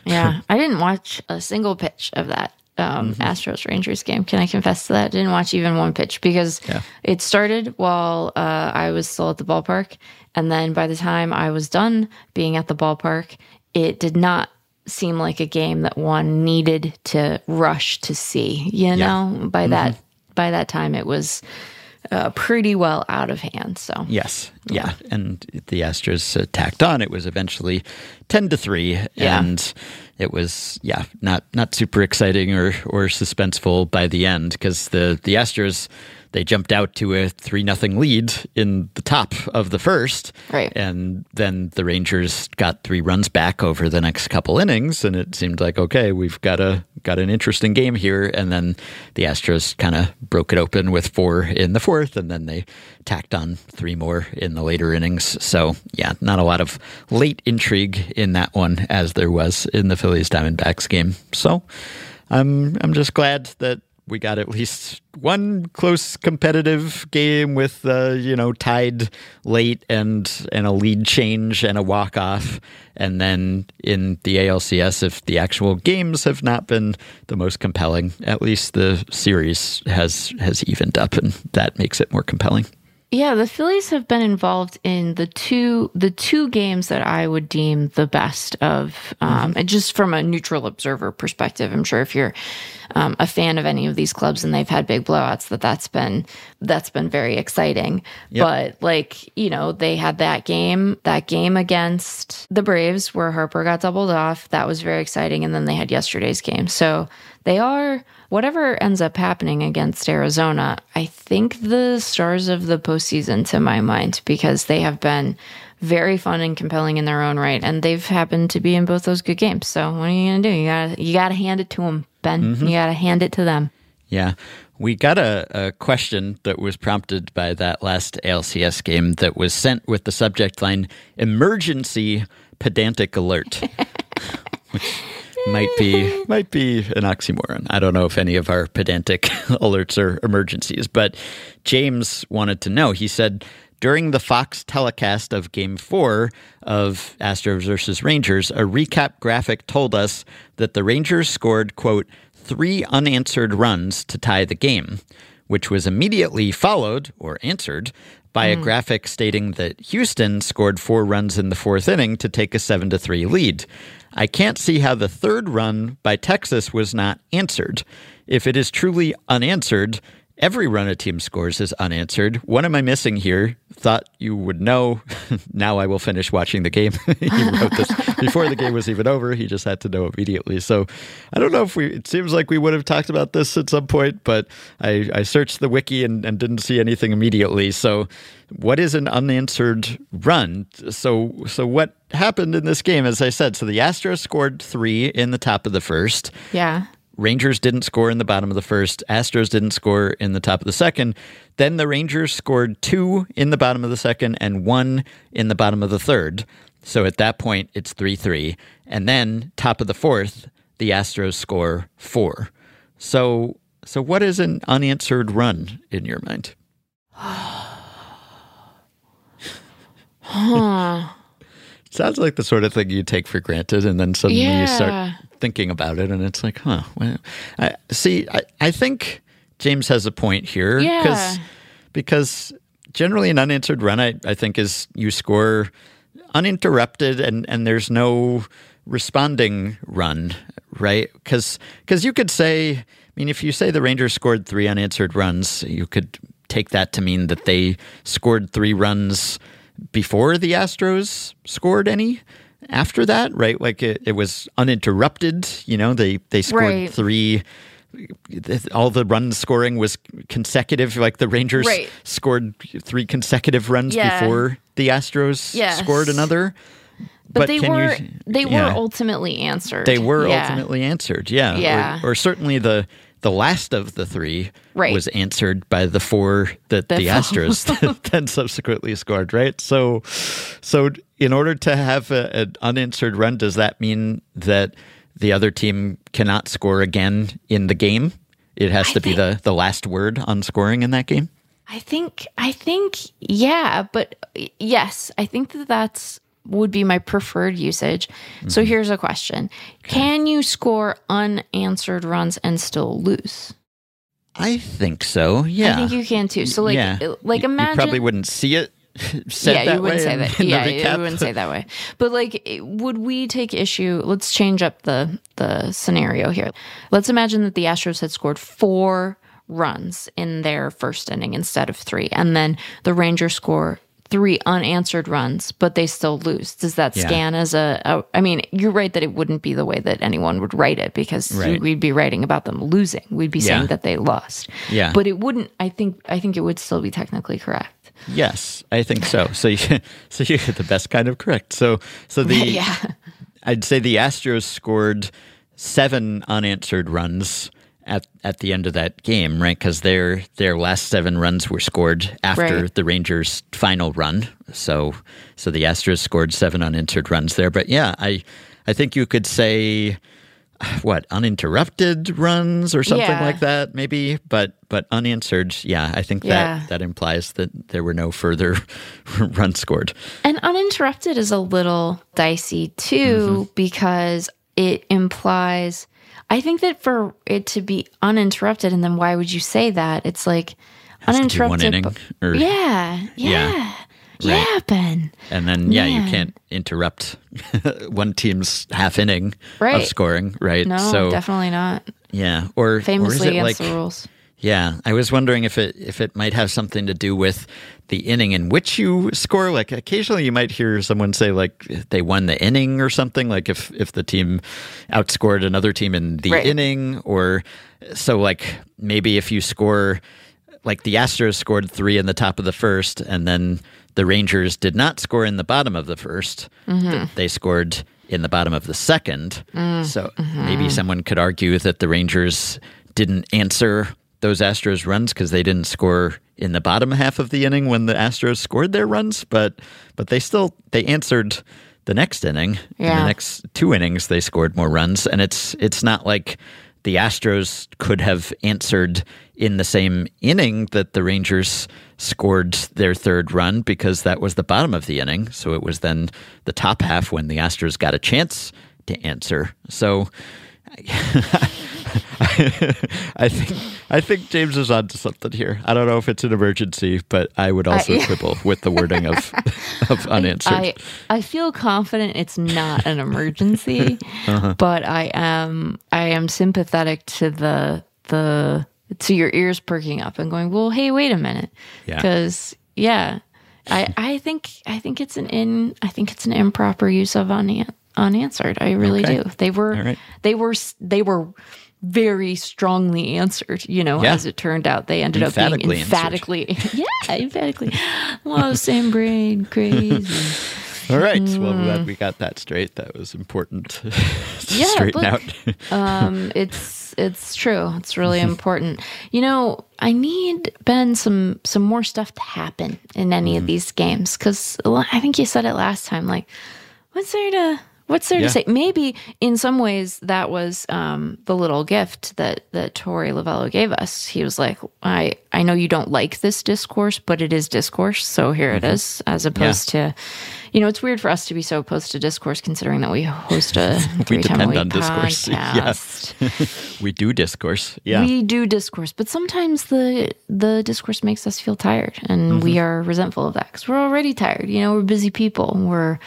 Yeah, I didn't watch a single pitch of that um, Mm-hmm. Astros Rangers game. Can I confess to that? Didn't watch even one pitch because Yeah. it started while uh, I was still at the ballpark, and then by the time I was done being at the ballpark, it did not seem like a game that one needed to rush to see. You know, by that by that time, it was uh, pretty well out of hand. So Yes. Yeah. And the Astros uh, tacked on. It was eventually 10 to 3 Yeah. and it was yeah, not not super exciting or or suspenseful by the end cuz the the Astros they jumped out to a 3 nothing lead in the top of the first. Right. And then the Rangers got 3 runs back over the next couple innings and it seemed like okay, we've got a got an interesting game here and then the Astros kind of broke it open with 4 in the fourth and then they tacked on 3 more in the later innings. So, yeah, not a lot of late intrigue in that one as there was in the Phillies Diamondbacks game. So, I'm I'm just glad that we got at least one close competitive game with uh, you know tied late and and a lead change and a walk off and then in the ALCS if the actual games have not been the most compelling at least the series has has evened up and that makes it more compelling Yeah, the Phillies have been involved in the two the two games that I would deem the best of, um, and just from a neutral observer perspective. I'm sure if you're um, a fan of any of these clubs and they've had big blowouts, that that's been that's been very exciting. But like you know, they had that game that game against the Braves where Harper got doubled off. That was very exciting, and then they had yesterday's game. So they are whatever ends up happening against Arizona, I think the stars of the postseason to my mind because they have been very fun and compelling in their own right, and they've happened to be in both those good games. So what are you gonna do? You gotta you gotta hand it to them, Ben. Mm-hmm. You gotta hand it to them. Yeah. We got a, a question that was prompted by that last ALCS game that was sent with the subject line emergency pedantic alert. [laughs] Which might be [laughs] might be an oxymoron. I don't know if any of our pedantic [laughs] alerts are emergencies, but James wanted to know. He said during the Fox telecast of Game Four of Astros versus Rangers, a recap graphic told us that the Rangers scored quote three unanswered runs to tie the game, which was immediately followed or answered by a mm. graphic stating that Houston scored four runs in the fourth inning to take a 7 to 3 lead. I can't see how the third run by Texas was not answered. If it is truly unanswered, every run a team scores is unanswered. What am I missing here? Thought you would know. [laughs] now I will finish watching the game. [laughs] he wrote this before the game was even over. He just had to know immediately. So I don't know if we, it seems like we would have talked about this at some point, but I, I searched the wiki and, and didn't see anything immediately. So what is an unanswered run? So, so what happened in this game, as I said, so the Astros scored three in the top of the first. Yeah. Rangers didn't score in the bottom of the first. Astros didn't score in the top of the second. Then the Rangers scored two in the bottom of the second and one in the bottom of the third. So at that point, it's 3 3. And then, top of the fourth, the Astros score four. So, so what is an unanswered run in your mind? [sighs] Sounds like the sort of thing you take for granted, and then suddenly you start thinking about it, and it's like, huh. Well, I, see, I, I think James has a point here Yeah. because generally an unanswered run, I, I think, is you score uninterrupted, and and there's no responding run, right? Because Because you could say, I mean, if you say the Rangers scored three unanswered runs, you could take that to mean that they scored three runs before the Astros scored any after that, right? Like it, it was uninterrupted. You know, they they scored Right. three. All the run scoring was consecutive. Like the Rangers Right. scored three consecutive runs Yeah. before the Astros Yes. scored another. But, they were you- they yeah. were ultimately answered. They were Yeah. ultimately answered, yeah. Or- Yeah. Or, certainly the the last of the three Right. was answered by the four that the, The [laughs] Astros [laughs] then subsequently scored, right? So, so in order to have a, an unanswered run, does that mean that the other team cannot score again in the game? It has I to be the, the last word on scoring in that game. I think I think yeah, but yes, I think that that's would be my preferred usage. So Mm-hmm. here's a question. Can you score unanswered runs and still lose? I think so. Yeah, I think you can too. So like yeah. like imagine you probably wouldn't see it [laughs] said yeah, that [laughs] you wouldn't say in- that. in yeah, you wouldn't say that way. But like, would we take issue? Let's change up the the scenario here. Let's imagine that the Astros had scored four runs in their first inning instead of three, and then the Rangers score three unanswered runs, but they still lose. Does that Yeah. scan as a, a? I mean, you're right that it wouldn't be the way that anyone would write it because Right. we'd be writing about them losing. We'd be Yeah. saying that they lost. Yeah. but it wouldn't. I think. I think it would still be technically correct. Yes, I think so. So you, [laughs] so you get the best kind of correct. So so the [laughs] yeah. I'd say the Astros scored seven unanswered runs at at the end of that game, right? Because their their last seven runs were scored after Right. the Rangers' final run. So so the Astros scored seven unanswered runs there. But yeah, I I think you could say what uninterrupted runs or something Yeah. like that maybe but but unanswered yeah i think that that implies that there were no further [laughs] runs scored And uninterrupted is a little dicey too Mm-hmm. because it implies I think that for it to be uninterrupted and then why would you say that? It's like Has be one uninterrupted. inning, or- yeah, yeah, Yeah. yeah, Ben. And then, yeah, you can't interrupt [laughs] one team's half inning of scoring, right? No, so, definitely not. yeah, or or Famously it against like, the rules. yeah, I was wondering if it if it might have something to do with the inning in which you score. Like occasionally, you might hear someone say like they won the inning or something. Like if if the team outscored another team in the Right. inning, or so like maybe if you score like the Astros scored three in the top of the first, and then the Rangers did not score in the bottom of the 1st mm-hmm. Th- They scored in the bottom of the second. Mm, so mm-hmm. maybe someone could argue that the Rangers didn't answer those Astros runs because they didn't score in the bottom half of the inning when the Astros scored their runs, but but they still they answered the next inning. In the next two innings they scored more runs, and it's it's not like the Astros could have answered in the same inning that the Rangers scored their third run because that was the bottom of the inning. So it was then the top half when the Astros got a chance to answer. So [laughs] [laughs] I think I think James is onto something here. I don't know if it's an emergency, but I would also I- quibble with the wording of [laughs] of unanswered. I I feel confident it's not an emergency, [laughs] Uh-huh. but I am I am sympathetic to the the to your ears perking up and going, well, hey, wait a minute, because yeah, I I think I think it's an in I think it's an improper use of unan- unanswered. I really Okay. do. They were right. they were they were very strongly answered. You know, Yeah. as it turned out, they ended up Emphatically being answered. emphatically, [laughs] yeah, emphatically. Wow, same brain, crazy. All right. Well, glad we got that straight. That was important [laughs] to Mm. Yeah, straighten look. out. [laughs] Um, it's it's true. It's really important. You know, I need Ben some some more stuff to happen in any Mm-hmm. of these games because I think you said it last time. Like, what's there to what's there Yeah. to say? Maybe in some ways that was um, the little gift that that Torey Lovullo gave us. He was like, I I know you don't like this discourse, but it is discourse, so here it is. As opposed to. You know, it's weird for us to be so opposed to discourse, considering that we host a [laughs] a depend on discourse. [laughs] Yeah. [laughs] we do discourse. Yeah. We do discourse, but sometimes the the discourse makes us feel tired, and Mm-hmm. we are resentful of that because we're already tired. You know, we're busy people. We're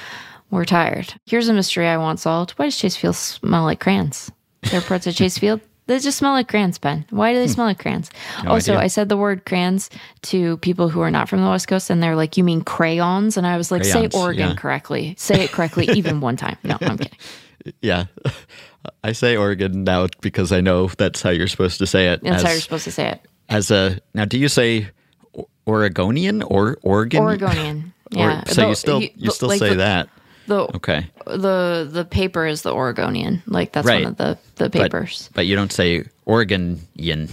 we're tired. Here's a mystery I want solved. Why does Chase Field smell like crayons? There are parts of Chase Field [laughs] they just smell like crayons, Ben. Why do they smell like crayons? also, Hmm. idea. I said the word crayons to people who are not from the West Coast, and they're like, "You mean crayons?" And I was like, Crayons, "Say Oregon yeah. correctly. Say it correctly, [laughs] even one time." No, I'm kidding. [laughs] yeah. I say Oregon now because I know that's how you're supposed to say it. That's as, how you're supposed to say it. as a now, do you say Oregonian or Oregon? Oregonian. Or- Yeah. so you still he- you still like say that? The Okay. the the paper is the Oregonian. Like that's Right. one of the the But- papers. But, you don't say Oregonian.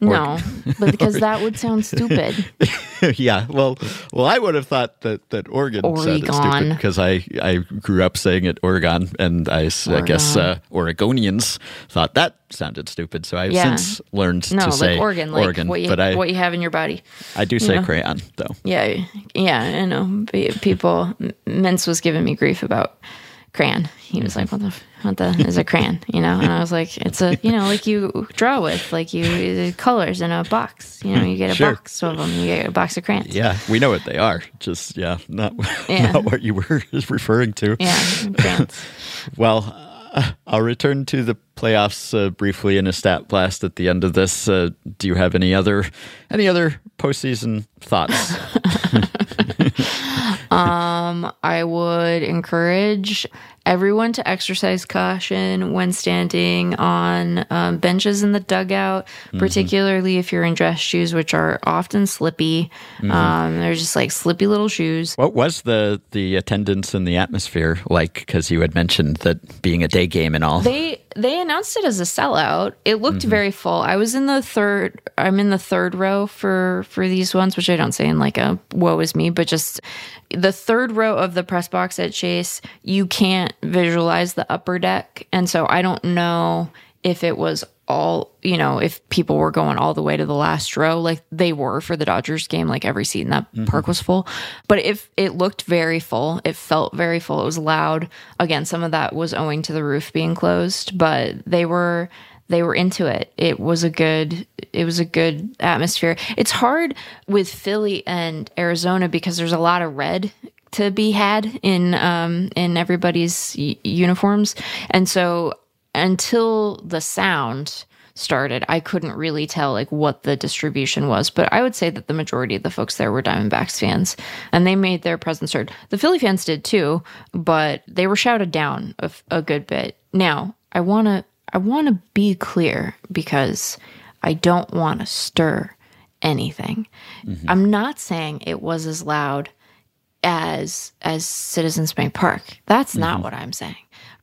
No, but [laughs] because that would sound [laughs] stupid. [laughs] yeah. Well, well, I would have thought that that Oregon sounded stupid because I I grew up saying it Oregon, and I guess uh, Oregonians thought that sounded stupid. So I've Yeah. since learned No, to say like Oregon, like Oregon, what you but I what you have in your body. I do say know? crayon though. Yeah, yeah, I know. Pe- People, Mince was giving me grief about crayon. He was like, "What the, what the is a crayon?" You know, and I was like, "It's a, you know, like you draw with, like you the colors in a box. You know, you get a Sure. box of them. You get a box of crayons. Yeah, we know what they are. Just yeah, not [laughs] Yeah. not what you were [laughs] referring to. Yeah. [laughs] Well, uh, I'll return to the playoffs uh, briefly in a stat blast at the end of this. Uh, do you have any other any other postseason thoughts? Um, I would encourage everyone to exercise caution when standing on um, benches in the dugout, particularly if you're in dress shoes, which are often slippy. Um, they're just like slippy little shoes. what was the the attendance and the atmosphere like? Because you had mentioned that being a day game and all. They they announced it as a sellout. It looked very full. I was in the third. I'm in the third row for for these ones, which I don't say in like a woe is me, but just the third row of the press box at Chase. You can't visualize the upper deck, and so I don't know if it was all you know if people were going all the way to the last row like they were for the Dodgers game like every seat in that mm-hmm. park was full. But if it looked very full it felt very full. It was loud. Again some of that was owing to the roof being closed but they were they were into it. It was a good it was a good atmosphere. It's hard with Philly and Arizona because there's a lot of red to be had in um, in everybody's y- uniforms, and so until the sound started, I couldn't really tell like what the distribution was. But I would say that the majority of the folks there were Diamondbacks fans, and they made their presence heard. The Philly fans did too, but they were shouted down a, a good bit. Now, I want to I want to be clear because I don't want to stir anything. Mm-hmm. I'm not saying it was as loud as as Citizens Bank Park. That's mm-hmm. not what I'm saying.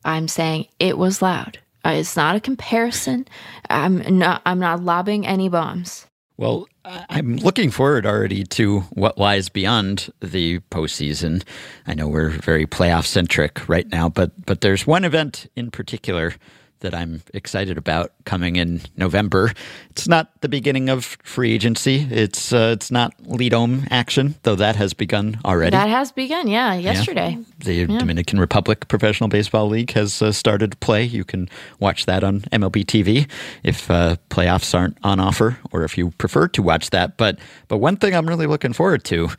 I'm saying it was loud. Uh, it's not a comparison. I'm not I'm not lobbing any bombs. Well, I'm looking forward already to what lies beyond the postseason. I know we're very playoff centric right now, but but there's one event in particular that I'm excited about coming in November. It's not the beginning of free agency. It's uh, it's not LIDOM action, though that has begun already. That has begun, yeah, yesterday. Yeah. The yeah. Dominican Republic Professional Baseball League has uh, started to play. You can watch that on MLB TV if uh, playoffs aren't on offer, or if you prefer to watch that. But but one thing I'm really looking forward to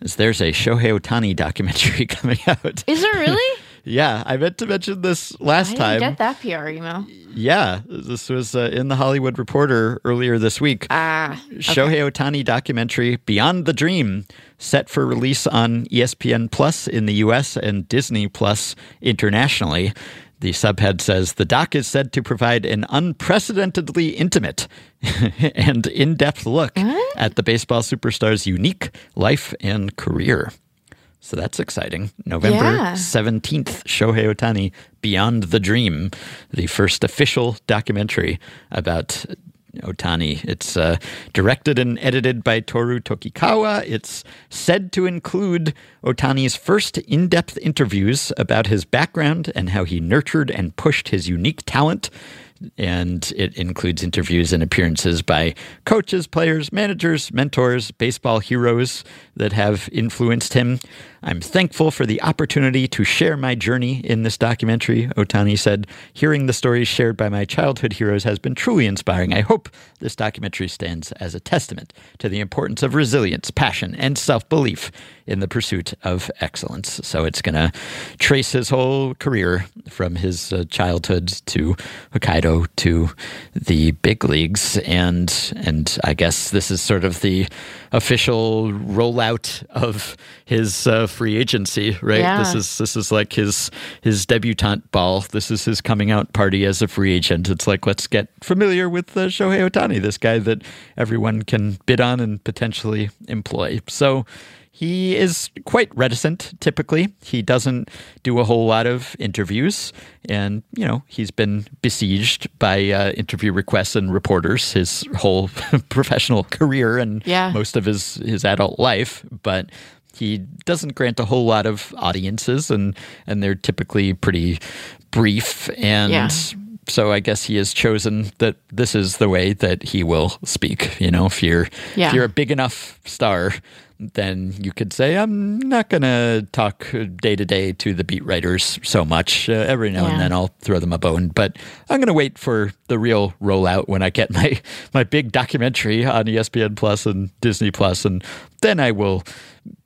is there's a Shohei Ohtani documentary [laughs] coming out. Is there really? Yeah, I meant to mention this last I time. Get that PR email. Yeah, this was uh, in the Hollywood Reporter earlier this week. Ah, okay. Shohei Ohtani documentary Beyond the Dream set for release on ESPN Plus in the U.S. and Disney Plus internationally. The subhead says the doc is said to provide an unprecedentedly intimate [laughs] and in depth look what? at the baseball superstar's unique life and career. So that's exciting. November yeah. 17th, Shohei Ohtani, Beyond the Dream, the first official documentary about Ohtani. It's uh, directed and edited by Toru Tokikawa. It's said to include Ohtani's first in depth interviews about his background and how he nurtured and pushed his unique talent and it includes interviews and appearances by coaches, players, managers, mentors, baseball heroes that have influenced him. I'm thankful for the opportunity to share my journey in this documentary, Ohtani said. Hearing the stories shared by my childhood heroes has been truly inspiring. I hope this documentary stands as a testament to the importance of resilience, passion, and self belief in the pursuit of excellence. So it's going to trace his whole career from his uh, childhood to Hokkaido to the big leagues. And, and I guess this is sort of the official rollout of his uh, free agency, right? Yeah. This is this is like his his debutante ball. This is his coming out party as a free agent. It's like let's get familiar with uh, Shohei Ohtani, this guy that everyone can bid on and potentially employ. So he is quite reticent typically. He doesn't do a whole lot of interviews. And, you know, he's been besieged by uh, interview requests and reporters his whole [laughs] professional career and yeah. most of his, his adult life. But he doesn't grant a whole lot of audiences, and, and they're typically pretty brief. And. Yeah so I guess he has chosen that this is the way that he will speak. You know, if you're yeah. if you're a big enough star, then you could say, I'm not going to talk day to day to the beat writers so much. Uh, every now yeah. and then I'll throw them a bone, but I'm going to wait for the real rollout when I get my, my big documentary on ESPN Plus and Disney Plus, and then I will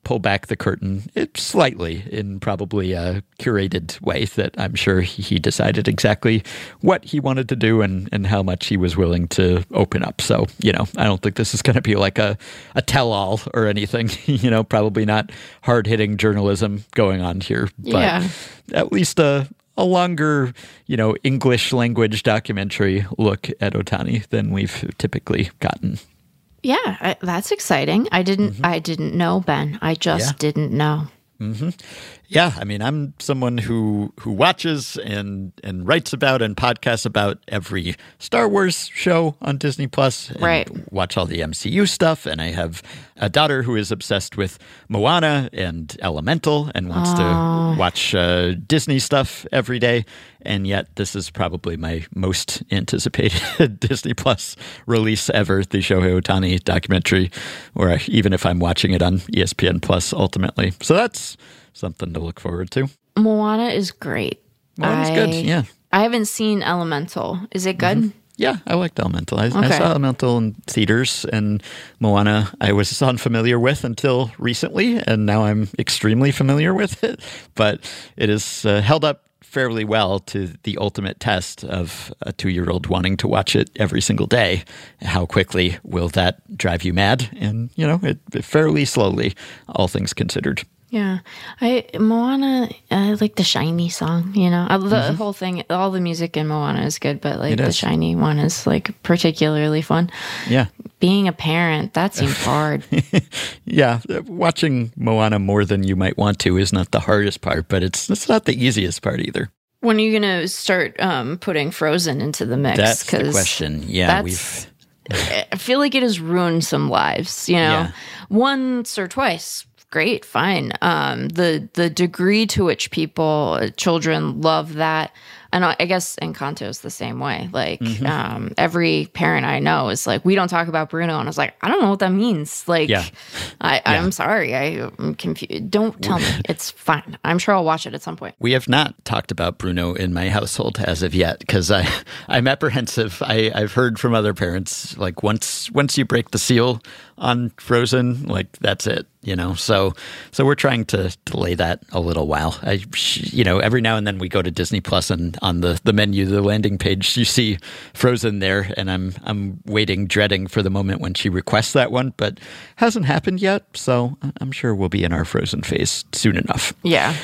pull back the curtain eh, slightly in probably a curated way that I'm sure he decided exactly what he wanted to do and, and how much he was willing to open up. So, you know, I don't think this is going to be like a, a tell all or anything, [laughs] you know, probably not hard hitting journalism going on here, but yeah. at least a, a longer, you know, English language documentary look at Ohtani than we've typically gotten. Yeah, I, that's exciting. I didn't mm-hmm. I didn't know Ben. I just yeah. didn't know. Mm-hmm. Yeah, I mean, I'm someone who who watches and and writes about and podcasts about every Star Wars show on Disney Plus. Right. Watch all the MCU stuff, and I have a daughter who is obsessed with Moana and Elemental and wants to watch uh, Disney stuff every day. And yet, this is probably my most anticipated [laughs] Disney Plus release ever, the Shohei Ohtani documentary, or even if I'm watching it on ESPN Plus ultimately. So that's something to look forward to. Moana is great. Moana's I, good, yeah. I haven't seen Elemental. Is it good? Mm-hmm. Yeah, I liked Elemental. I, I saw Elemental in theaters, and Moana I was unfamiliar with until recently, and now I'm extremely familiar with it. But it is uh, held up fairly well to the ultimate test of a two year old wanting to watch it every single day. How quickly will that drive you mad? And, you know, it, it fairly slowly, all things considered. Yeah, I Moana. I like the shiny song. You know, the whole thing, all the music in Moana is good, but like Mm-hmm. The shiny one is like particularly fun. Yeah. Being a parent, that seems [laughs] hard. Yeah, watching Moana more than you might want to is not the hardest part, but it's it's not the easiest part either. when are you gonna start um, putting Frozen into the mix? That's the question. Yeah, we've I feel like it has ruined some lives. You know, Yeah. once or twice, great, fine. Um, the the degree to which people, children, love that, and I I guess Encanto is the same way. Like Mm-hmm. um, every parent I know is like, we don't talk about Bruno, and I was like, I don't know what that means. Like, Yeah. I, I'm sorry, I, I'm confused. Don't tell me. [laughs] It's fine. I'm sure I'll watch it at some point. we have not talked about Bruno in my household as of yet because I [laughs] I'm apprehensive. I I've heard from other parents like once once you break the seal on Frozen, like that's it, you know. So so we're trying to delay that a little while. I you know every now and then we go to Disney Plus and on the the menu, the landing page, you see Frozen there, and I'm I'm waiting, dreading for the moment when she requests that one, but hasn't happened yet. So I'm sure we'll be in our Frozen phase soon enough. Yeah.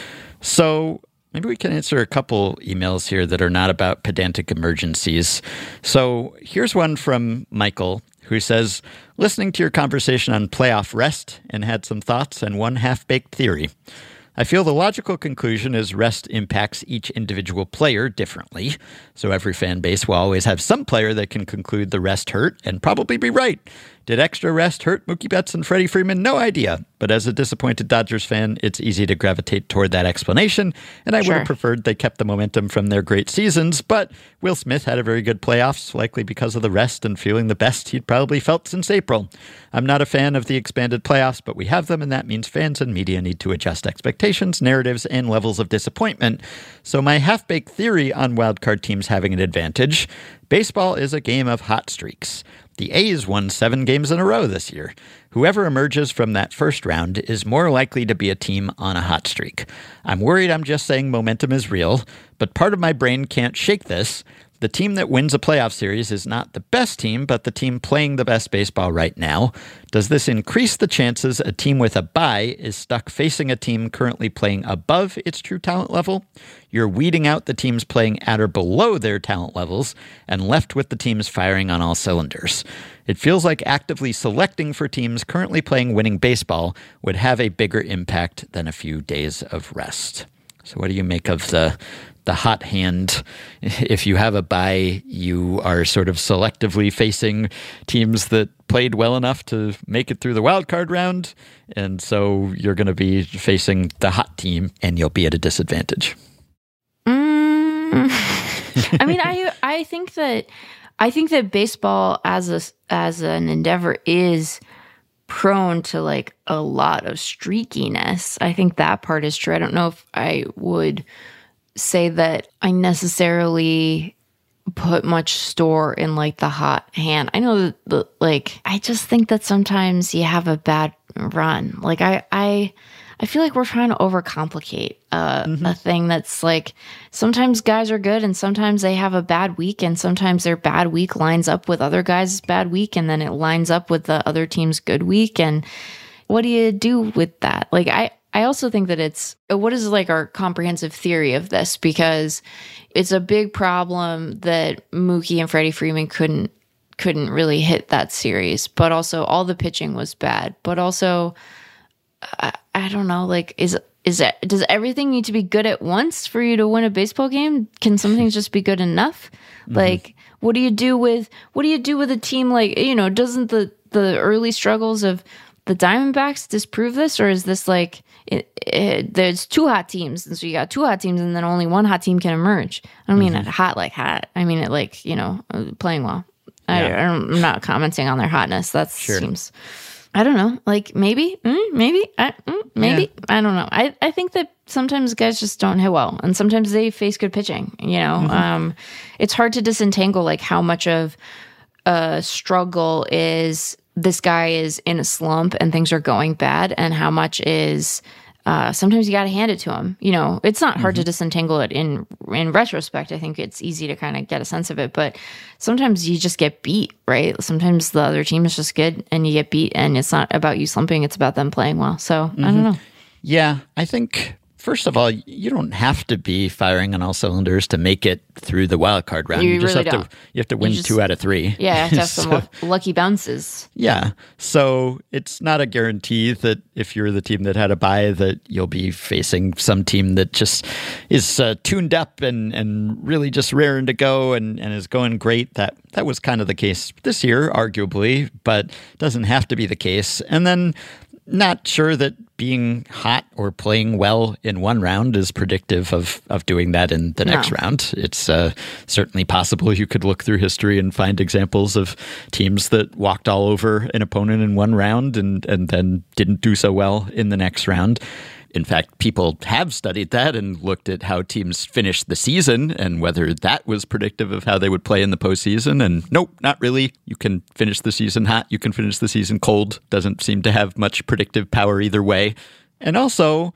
So maybe we can answer a couple emails here that are not about pedantic emergencies. So here's one from Michael who says, listening to your conversation on playoff rest and had some thoughts and one half baked theory. I feel the logical conclusion is rest impacts each individual player differently. So every fan base will always have some player that can conclude the rest hurt and probably be right. Did extra rest hurt Mookie Betts and Freddie Freeman? No idea. But as a disappointed Dodgers fan, it's easy to gravitate toward that explanation. And I would have preferred they kept the momentum from their great seasons. But Will Smith had a very good playoffs, likely because of the rest and feeling the best he'd probably felt since April. I'm not a fan of the expanded playoffs, but we have them, and that means fans and media need to adjust expectations, narratives, and levels of disappointment. So, my half baked theory on wildcard teams having an advantage baseball is a game of hot streaks. The A's won seven games in a row this year. Whoever emerges from that first round is more likely to be a team on a hot streak. I'm worried I'm just saying momentum is real, but part of my brain can't shake this. The team that wins a playoff series is not the best team, but the team playing the best baseball right now. Does this increase the chances a team with a bye is stuck facing a team currently playing above its true talent level? You're weeding out the teams playing at or below their talent levels and left with the teams firing on all cylinders. It feels like actively selecting for teams currently playing winning baseball would have a bigger impact than a few days of rest. So, what do you make of the the hot hand? If you have a bye, you are sort of selectively facing teams that played well enough to make it through the wild card round, and so you're going to be facing the hot team, and you'll be at a disadvantage. Mm. [laughs] I mean, I I think that I think that baseball as a as an endeavor is prone to like a lot of streakiness. I think that part is true. I don't know if I would say that I necessarily put much store in like the hot hand. I know that the, like I just think that sometimes you have a bad run. Like I I I feel like we're trying to overcomplicate uh, a thing that's like sometimes guys are good and sometimes they have a bad week and sometimes their bad week lines up with other guys' bad week and then it lines up with the other team's good week and what do you do with that? Like I I also think that it's what is like our comprehensive theory of this because it's a big problem that Mookie and Freddie Freeman couldn't couldn't really hit that series, but also all the pitching was bad. But also I, I don't know, like is is that does everything need to be good at once for you to win a baseball game? Can some things just be good enough? Mm-hmm. Like what do you do with what do you do with a team like you know, doesn't the the early struggles of the Diamondbacks disprove this, or is this like it, it, there's two hot teams, and so you got two hot teams, and then only one hot team can emerge? I don't mean it hot like hot. I mean it like you know uh, playing well. Yeah. I, I'm not commenting on their hotness. That seems I don't know. Like maybe, mm, maybe, I, mm, maybe. I don't know. I, I think that sometimes guys just don't hit well, and sometimes they face good pitching. You know, Mm-hmm. um, it's hard to disentangle like how much of a struggle is this guy is in a slump and things are going bad, and how much is uh, sometimes you got to hand it to him. You know, it's not hard Mm-hmm. to disentangle it in in retrospect. I think it's easy to kind of get a sense of it, but sometimes you just get beat, right? Sometimes the other team is just good and you get beat, and it's not about you slumping; it's about them playing well. So I Mm-hmm. don't know. Yeah, I think first of all, you don't have to be firing on all cylinders to make it through the wild card round. You just really have don't. to you have to win just- two out of three. Yeah, you have to have [laughs] So- luck- lucky bounces. Yeah. So it's not a guarantee that if you're the team that had a bye, that you'll be facing some team that just is uh, tuned up and, and really just raring to go and, and is going great. That that was kind of the case this year, arguably, but doesn't have to be the case. And then not sure that being hot or playing well in one round is predictive of, of doing that in the next No. round. It's uh, certainly possible you could look through history and find examples of teams that walked all over an opponent in one round and, and then didn't do so well in the next round. In fact, people have studied that and looked at how teams finished the season and whether that was predictive of how they would play in the postseason. And nope, not really. You can finish the season hot, you can finish the season cold. Doesn't seem to have much predictive power either way. And also,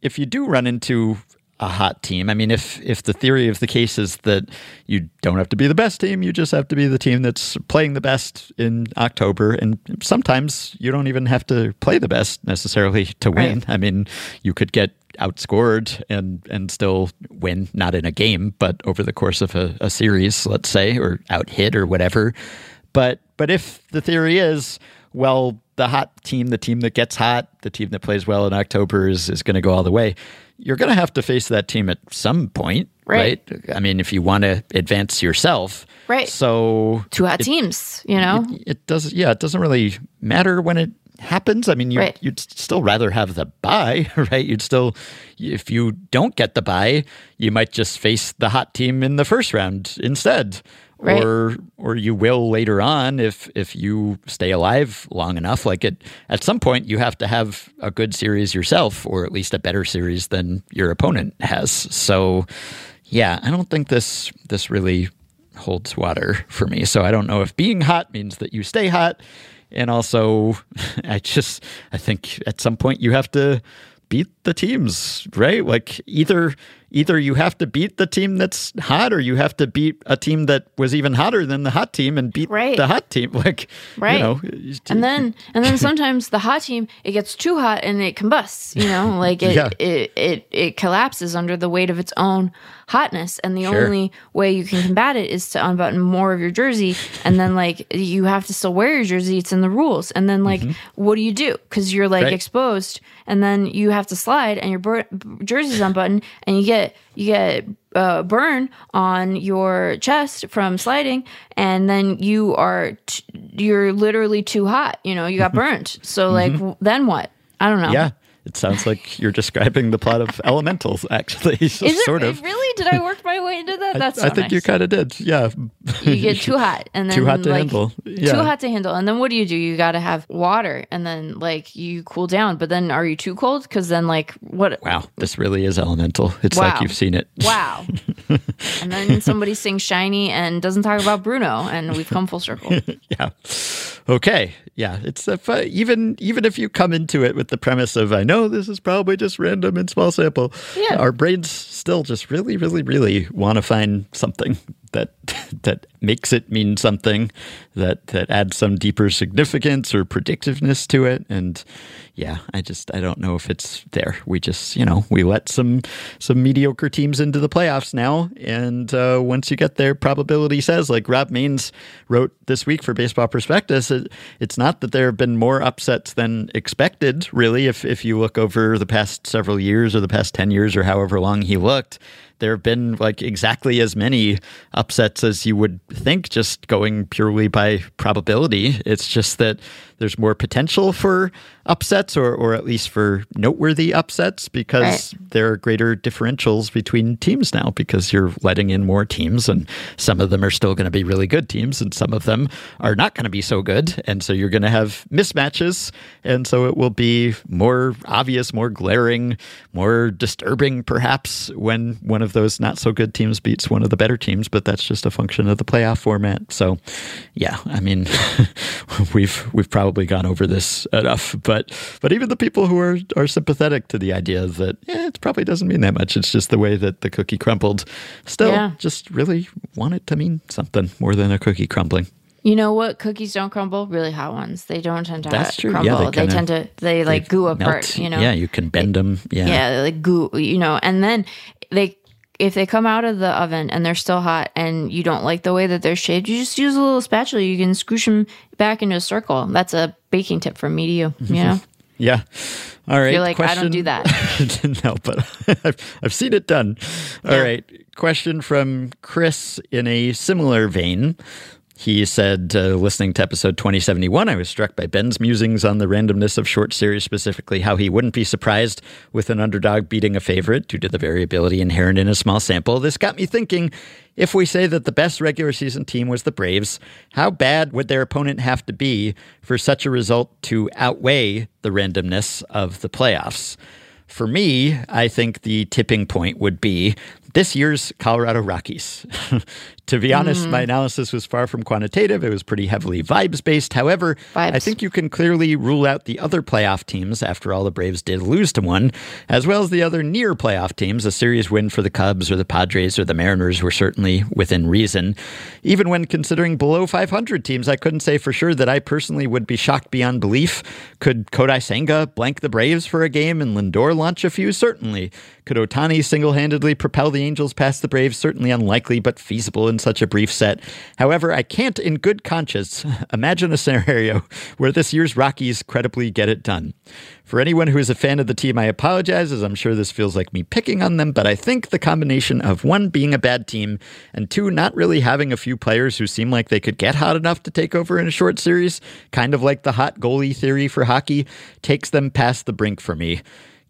if you do run into a hot team, I mean, if if the theory of the case is that you don't have to be the best team, you just have to be the team that's playing the best in October, and sometimes you don't even have to play the best necessarily to win. Right. I mean, you could get outscored and and still win, not in a game, but over the course of a, a series, let's say, or out hit or whatever. But but if the theory is, well, the hot team, the team that gets hot, the team that plays well in October is is going to go all the way. You're going to have to face that team at some point, Right. right? I mean, if you want to advance yourself, Right. So Two hot teams, you know. it does yeah it doesn't really matter when it happens i mean you, Right. you'd still rather have the bye [laughs] right you'd still if you don't get the bye you might just face the hot team in the first round instead Right. or or you will later on if if you stay alive long enough like it at some point you have to have a good series yourself or at least a better series than your opponent has so yeah i don't think this this really holds water for me. So I don't know if being hot means that you stay hot. And also, [laughs] I just, I think at some point you have to beat the teams, right? Like either, either you have to beat the team that's hot or you have to beat a team that was even hotter than the hot team and beat Right. the hot team. [laughs] Like, Right. you know, and then [laughs] and then sometimes the hot team it gets too hot and it combusts you know [laughs] like it Yeah. it, it it collapses under the weight of its own hotness and the Sure. only way you can combat it is to unbutton more of your jersey and then like you have to still wear your jersey it's in the rules and then like mm-hmm. what do you do because you're like Right. exposed and then you have to slide and your bur- jersey's unbuttoned and you get you get uh, burn on your chest from sliding and then you are t- you're literally too hot you know you got [laughs] burned so like w- then what? I don't know. Yeah, it sounds like you're describing the plot of [laughs] Elementals, actually. So [laughs] is it sort of. really did i work my way into that that's so I think nice. you kind of did. Yeah. you get [laughs] too hot and then Too hot to like, handle. Yeah. too hot to handle and then what do you do you got to have water and then like you cool down but then are you too cold because then like what Wow, this really is elemental. It's like you've seen it. wow and then somebody sings shiny and doesn't talk about bruno and we've come full circle yeah. Okay. Yeah. It's if, uh, even even if you come into it with the premise of I know Oh, this is probably just random and small sample. Yeah. Our brains still just really, really, really want to find something that [laughs] that makes it mean something that that adds some deeper significance or predictiveness to it. And yeah, I just I don't know if it's there. We just you know we let some some mediocre teams into the playoffs now, and uh, once you get there, probability says like Rob Mains wrote this week for Baseball Prospectus. It, it's not that there have been more upsets than expected, really. If if you look over the past several years or the past ten years or however long he looked, there have been like exactly as many upsets as you would think, just going purely by probability. It's just that there's more potential for upsets or, or at least for noteworthy upsets because right. there are greater differentials between teams now because you're letting in more teams and some of them are still going to be really good teams and some of them are not going to be so good. And so you're going to have mismatches. And so it will be more obvious, more glaring, more disturbing perhaps when one of those not so good teams beats one of the better teams. But that's just a function of the playoff format. So yeah, I mean, [laughs] we've, we've probably gone over this enough, but but even the people who are are sympathetic to the idea that yeah, it probably doesn't mean that much. It's just the way that the cookie crumpled. Still, yeah. just really want it to mean something more than a cookie crumbling. You know what? Cookies don't crumble. Really hot ones. They don't tend to That's true. crumble. Yeah, they, they tend to they like goo apart. Melt. You know. Yeah, you can bend them. Yeah. Yeah, like goo. You know, and then they if they come out of the oven and they're still hot and you don't like the way that they're shaped, you just use a little spatula. You can scoosh them back into a circle. That's a baking tip from me to you. You mm-hmm. know. [laughs] yeah. All right. You're like, Question... I don't do that. [laughs] no, but [laughs] I've, I've seen it done. All yeah. right. Question from Chris in a similar vein. He said, uh, listening to episode 2071, I was struck by Ben's musings on the randomness of short series, specifically how he wouldn't be surprised with an underdog beating a favorite due to the variability inherent in a small sample. This got me thinking if we say that the best regular season team was the Braves, how bad would their opponent have to be for such a result to outweigh the randomness of the playoffs? For me, I think the tipping point would be this year's Colorado Rockies. [laughs] to be honest, mm. my analysis was far from quantitative. It was pretty heavily vibes based. However, vibes. I think you can clearly rule out the other playoff teams, after all, the Braves did lose to one, as well as the other near playoff teams. A series win for the Cubs or the Padres or the Mariners were certainly within reason. Even when considering below 500 teams, I couldn't say for sure that I personally would be shocked beyond belief. Could Kodai Senga blank the Braves for a game and Lindor launch a few? Certainly. Could Ohtani single handedly propel the Angels past the Braves? Certainly unlikely, but feasible in such a brief set. However, I can't, in good conscience, [laughs] imagine a scenario where this year's Rockies credibly get it done. For anyone who is a fan of the team, I apologize, as I'm sure this feels like me picking on them, but I think the combination of one, being a bad team, and two, not really having a few players who seem like they could get hot enough to take over in a short series, kind of like the hot goalie theory for hockey, takes them past the brink for me.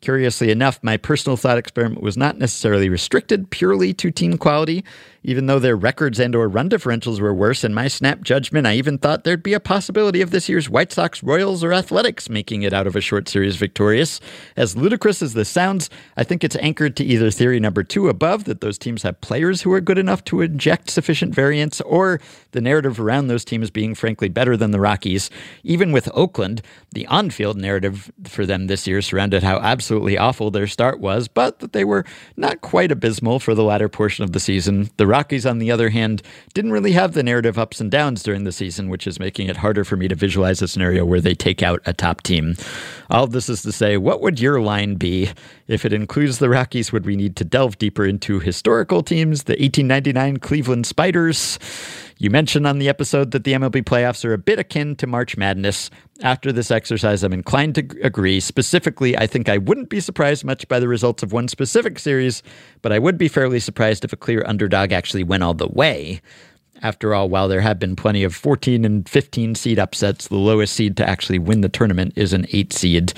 Curiously enough, my personal thought experiment was not necessarily restricted purely to team quality. Even though their records and or run differentials were worse, in my snap judgment, I even thought there'd be a possibility of this year's White Sox, Royals, or Athletics making it out of a short series victorious. As ludicrous as this sounds, I think it's anchored to either theory number two above, that those teams have players who are good enough to inject sufficient variance, or the narrative around those teams being frankly better than the Rockies. Even with Oakland, the on field narrative for them this year surrounded how absolutely awful their start was, but that they were not quite abysmal for the latter portion of the season. The Rockies, on the other hand, didn't really have the narrative ups and downs during the season, which is making it harder for me to visualize a scenario where they take out a top team. All this is to say, what would your line be? If it includes the Rockies, would we need to delve deeper into historical teams, the 1899 Cleveland Spiders? You mentioned on the episode that the MLB playoffs are a bit akin to March Madness. After this exercise, I'm inclined to agree. Specifically, I think I wouldn't be surprised much by the results of one specific series, but I would be fairly surprised if a clear underdog actually went all the way. After all, while there have been plenty of 14 and 15 seed upsets, the lowest seed to actually win the tournament is an 8 seed.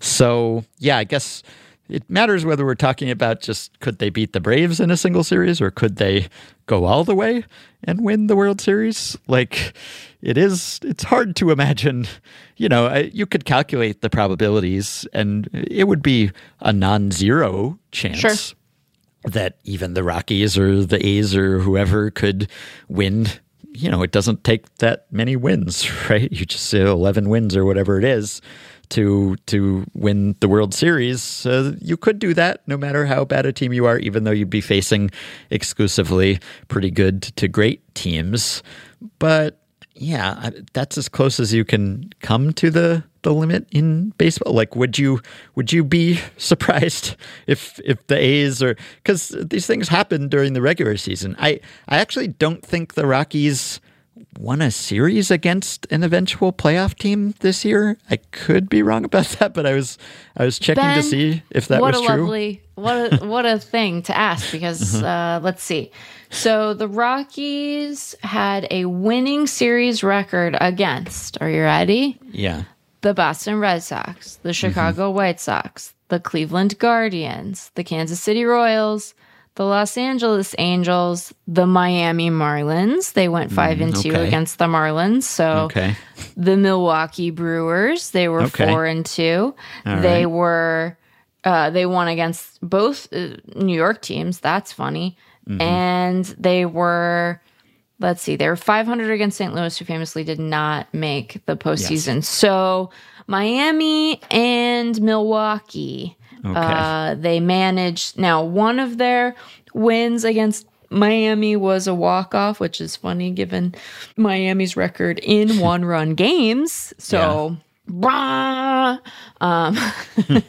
So, yeah, I guess it matters whether we're talking about just could they beat the Braves in a single series or could they go all the way and win the World Series? Like it is, it's hard to imagine. You know, you could calculate the probabilities and it would be a non zero chance. Sure. That even the Rockies or the A's or whoever could win you know, it doesn't take that many wins, [laughs] right? You just say 11 wins or whatever it is to to win the World Series, uh, you could do that no matter how bad a team you are, even though you'd be facing exclusively pretty good to great teams. But yeah, that's as close as you can come to the the limit in baseball. Like, would you would you be [laughs] surprised if if the A's or because these things happen during the regular season? I I actually don't think the Rockies won a series against an eventual playoff team this year. I could be wrong about that, but I was I was checking Ben, to see if that what was a true. lovely what a [laughs] what a thing to ask because uh, let's see so the rockies had a winning series record against are you ready yeah. the boston red sox the chicago white sox the cleveland guardians the kansas city royals the los angeles angels the miami marlins they went five and two okay. against the marlins so Okay. the Milwaukee Brewers. They were Okay. four and two. All they right. were uh, they won against both uh, New York teams. That's funny. Mm-hmm. And they were let's see, they were 500 against St. Louis, who famously did not make the postseason. So Miami and Milwaukee. Okay. Uh, they managed now one of their wins against Miami was a walk off, which is funny given Miami's record in [laughs] one run games. So, rah, um,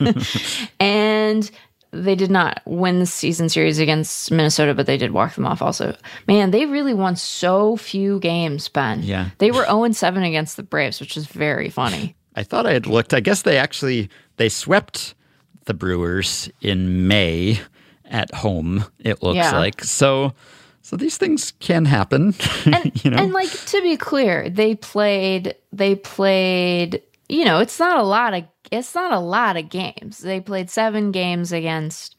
[laughs] and they did not win the season series against Minnesota, but they did walk them off also. Man, they really won so few games, Ben. Yeah. They were 0 7 against the Braves, which is very funny. I thought I had looked. I guess they actually they swept the Brewers in May at home. It looks Yeah. like so. So these things can happen. [laughs] and, you know. and like to be clear, they played they played you know, it's not a lot of it's not a lot of games. They played 7 games against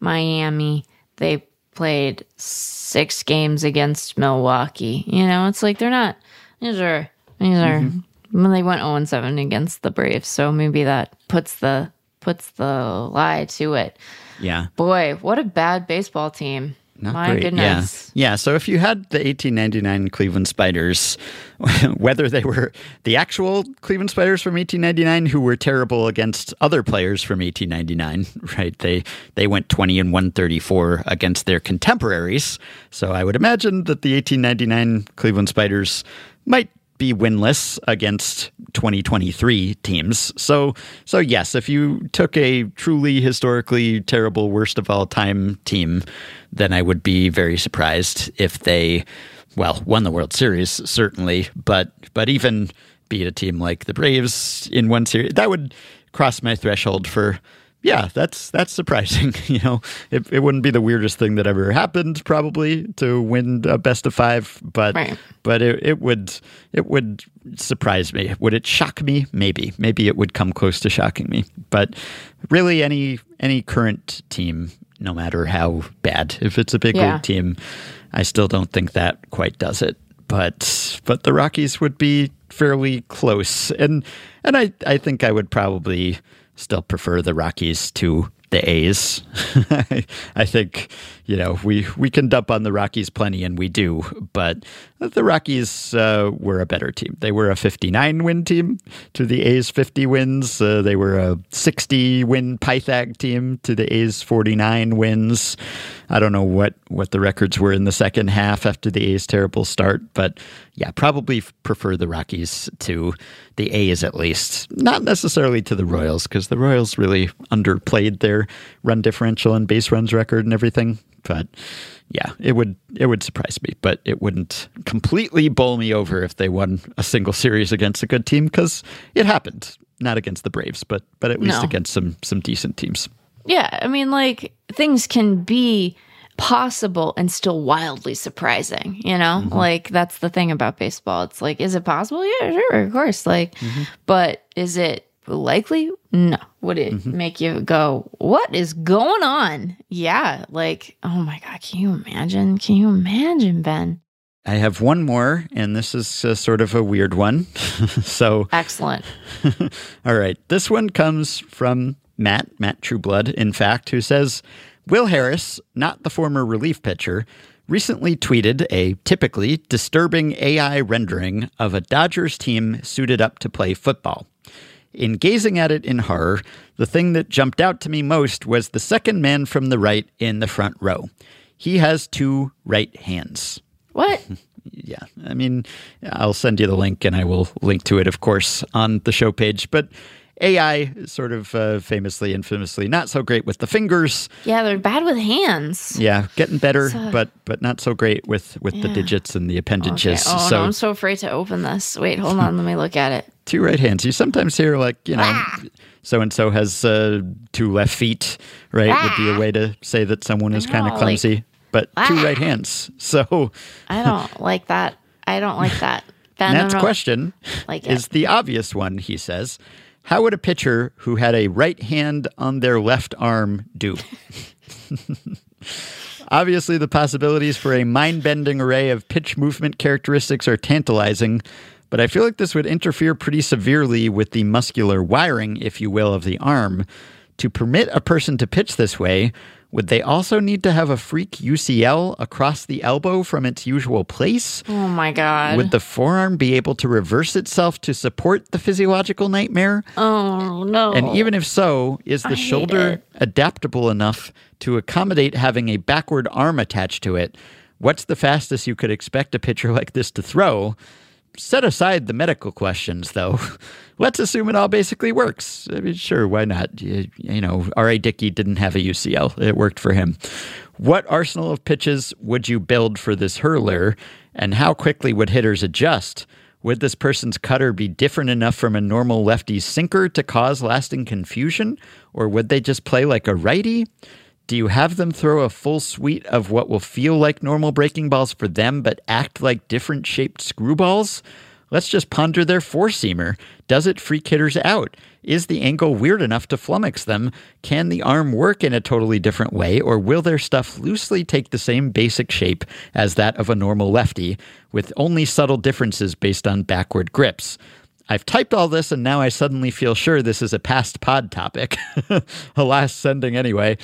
Miami. They played 6 games against Milwaukee. You know, it's like they're not these are these are Mm-hmm. they went 0 7 against the Braves, so maybe that puts the puts the lie to it. yeah. Boy, what a bad baseball team. Not My great. goodness. Yeah. yeah. So if you had the 1899 Cleveland Spiders, [laughs] whether they were the actual Cleveland Spiders from 1899 who were terrible against other players from 1899, [laughs] right? They they went 20 and 134 against their contemporaries. So I would imagine that the 1899 Cleveland Spiders might be winless against 2023 teams. So so yes, if you took a truly historically terrible worst of all time team, then I would be very surprised if they well, won the World Series certainly, but but even beat a team like the Braves in one series, that would cross my threshold for yeah, that's that's surprising. [laughs] you know, it, it wouldn't be the weirdest thing that ever happened, probably, to win a best of five, but Right. but it, it would it would surprise me. Would it shock me? Maybe. Maybe it would come close to shocking me. But really, any any current team, no matter how bad, if it's a big Yeah. league team, I still don't think that quite does it. But but the Rockies would be fairly close, and and I I think I would probably still prefer the Rockies to the A's. [laughs] I, think you know we we can dump on the Rockies plenty, and we do. But the Rockies uh, were a better team. They were a 59 win team to the A's 50 wins. Uh, they were a 60 win Pythag team to the A's 49 wins. I don't know what what the records were in the second half after the A's terrible start, but yeah, probably prefer the Rockies to the A's at least. Not necessarily to the Royals because the Royals really underplayed their run differential and base runs record and everything. But yeah, it would it would surprise me, but it wouldn't completely bowl me over if they won a single series against a good team because it happened. Not against the Braves, but but at least No. against some some decent teams. Yeah, I mean, like things can be possible and still wildly surprising, you know? Mm-hmm. Like that's the thing about baseball. It's like, is it possible? Yeah, sure, of course. Like, mm-hmm. but is it likely? No. Would it make you go, what is going on? Yeah. Like, oh my God, can you imagine? Can you imagine, Ben? I have one more, and this is uh, sort of a weird one. [laughs] so, Excellent. [laughs] all right, this one comes from Matt, Matt Trueblood, in fact, who says Will Harris, not the former relief pitcher, recently tweeted a typically disturbing AI rendering of a Dodgers team suited up to play football. In gazing at it in horror, the thing that jumped out to me most was the second man from the right in the front row. He has two right hands What? [laughs] yeah, I mean, I'll send you the link and I will link to it, of course, on the show page. But AI sort of uh, famously, infamously, not so great with the fingers. Yeah, they're bad with hands. Yeah, getting better, but but not so great with with the digits and the Okay. appendages. Oh so no, I'm so afraid to open this. Wait, hold on. [laughs] let me look at it. two right hands. You sometimes hear like you know, Ah. so and so has uh, two left feet. Right would be a way to say that someone is kind of Ah. like- clumsy. but two Ah. right hands. So I don't like that. I don't like that. [laughs] Ben, Nat's question like is the obvious one. He says, "How would a pitcher who had a right hand on their left arm do?" [laughs] Obviously, the possibilities for a mind bending array of pitch movement characteristics are tantalizing, but I feel like this would interfere pretty severely with the muscular wiring, if you will, of the arm. To permit a person to pitch this way, would they also need to have a freak UCL across the elbow from its usual place? Oh my god. Would the forearm be able to reverse itself to support the physiological nightmare? oh no. And even if so, is the I shoulder adaptable enough to accommodate having a backward arm attached to it? What's the fastest you could expect a pitcher like this to throw? Set aside the medical questions, though. [laughs] Let's assume it all basically works. I mean, sure, why not? You, you know, R.A. Dickey didn't have a UCL, it worked for him. What arsenal of pitches would you build for this hurler, and how quickly would hitters adjust? Would this person's cutter be different enough from a normal lefty sinker to cause lasting confusion? Or would they just play like a righty? Do you have them throw a full suite of what will feel like normal breaking balls for them but act like different shaped screwballs? Let's just ponder their four seamer. Does it freak hitters out? Is the angle weird enough to flummox them? Can the arm work in a totally different way, or will their stuff loosely take the same basic shape as that of a normal lefty, with only subtle differences based on backward grips? I've typed all this and now I suddenly feel sure this is a past pod topic. [laughs] a last sending anyway.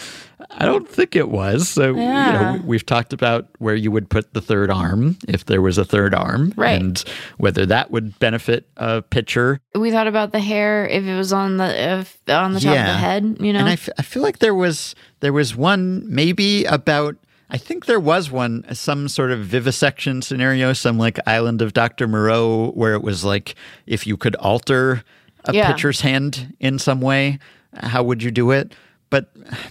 I don't think it was. So, Yeah. you know, we've talked about where you would put the third arm if there was a third arm Right. and whether that would benefit a pitcher. we thought about the hair if it was on the if on the top of the head, you know. And I, f- I feel like there was there was one maybe about I think there was one some sort of vivisection scenario, some like Island of Dr. Moreau, where it was like if you could alter a Yeah. pitcher's hand in some way, how would you do it? But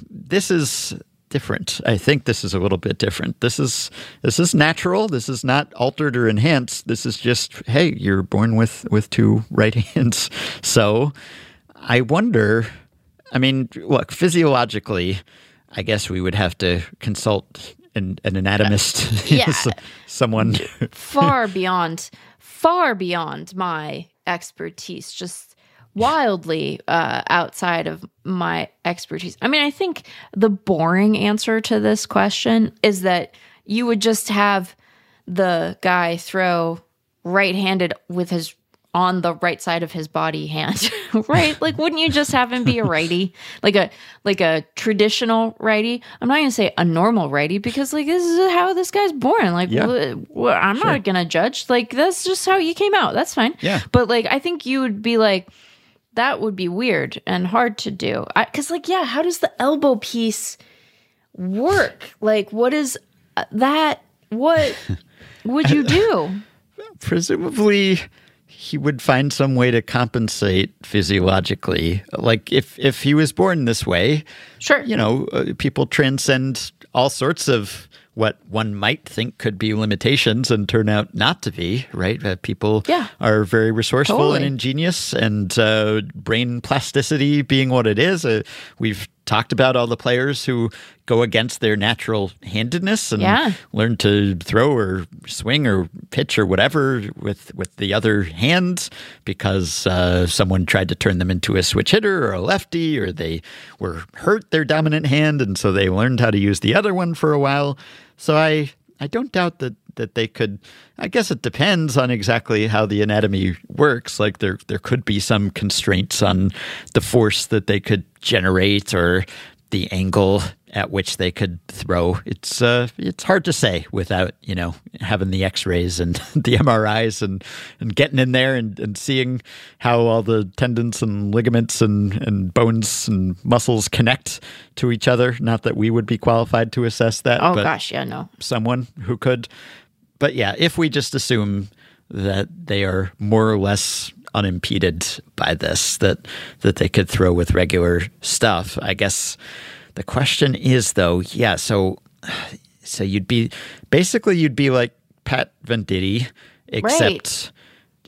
this is different. I think this is a little bit different. This is this is natural. This is not altered or enhanced. This is just hey, you're born with with two [laughs] right hands. So I wonder. I mean, look, physiologically, I guess we would have to consult an, an anatomist, [laughs] Yeah. S- someone. far beyond far beyond my expertise just wildly uh, outside of my expertise i mean i think the boring answer to this question is that you would just have the guy throw right-handed with his on the right side of his body hand [laughs] right? Like wouldn't you just have him be a righty? Like a like a traditional righty? I'm not gonna say a normal righty because like this is how this guy's born. Like Yeah. wh- i'm not gonna judge. Like that's just how you came out. That's fine. Yeah. but like i think you would be like that would be weird and hard to do. Because like yeah how does the elbow piece work? Like what is uh, that what [laughs] would you do? Presumably he would find some way to compensate physiologically like if if he was born this way sure you know uh, people transcend all sorts of what one might think could be limitations and turn out not to be right uh, people Yeah. are very resourceful Totally. and ingenious and uh, brain plasticity being what it is uh, we've talked about all the players who go against their natural handedness and Yeah. learn to throw or swing or pitch or whatever with with the other hand because uh, someone tried to turn them into a switch hitter or a lefty or they were hurt their dominant hand and so they learned how to use the other one for a while. So I I don't doubt that that they could I guess it depends on exactly how the anatomy works like there there could be some constraints on the force that they could generate or the angle at which they could throw. It's uh, it's hard to say without you know having the X-rays and [laughs] the MRIs and, and getting in there and, and seeing how all the tendons and ligaments and, and bones and muscles connect to each other. Not that we would be qualified to assess that. oh gosh yeah no someone who could. But yeah, if we just assume that they are more or less unimpeded by this that that they could throw with regular stuff. I guess the question is though, yeah, so so you'd be basically you'd be like Pat Venditte, except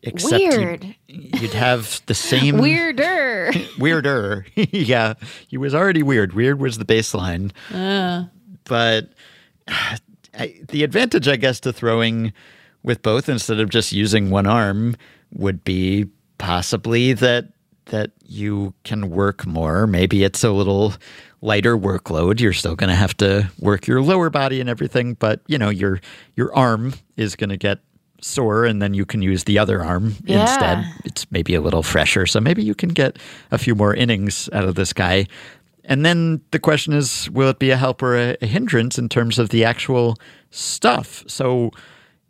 except Weird. You'd, you'd have the same [laughs] Weirder. [laughs] weirder. [laughs] yeah, he was already weird. Weird was the baseline. Uh. But I, the advantage, I guess, to throwing with both instead of just using one arm would be possibly that that you can work more. Maybe it's a little lighter workload. You're still going to have to work your lower body and everything, but you know your your arm is going to get sore, and then you can use the other arm Yeah. instead. It's maybe a little fresher, so maybe you can get a few more innings out of this guy. And then the question is, will it be a help or a, a hindrance in terms of the actual stuff? So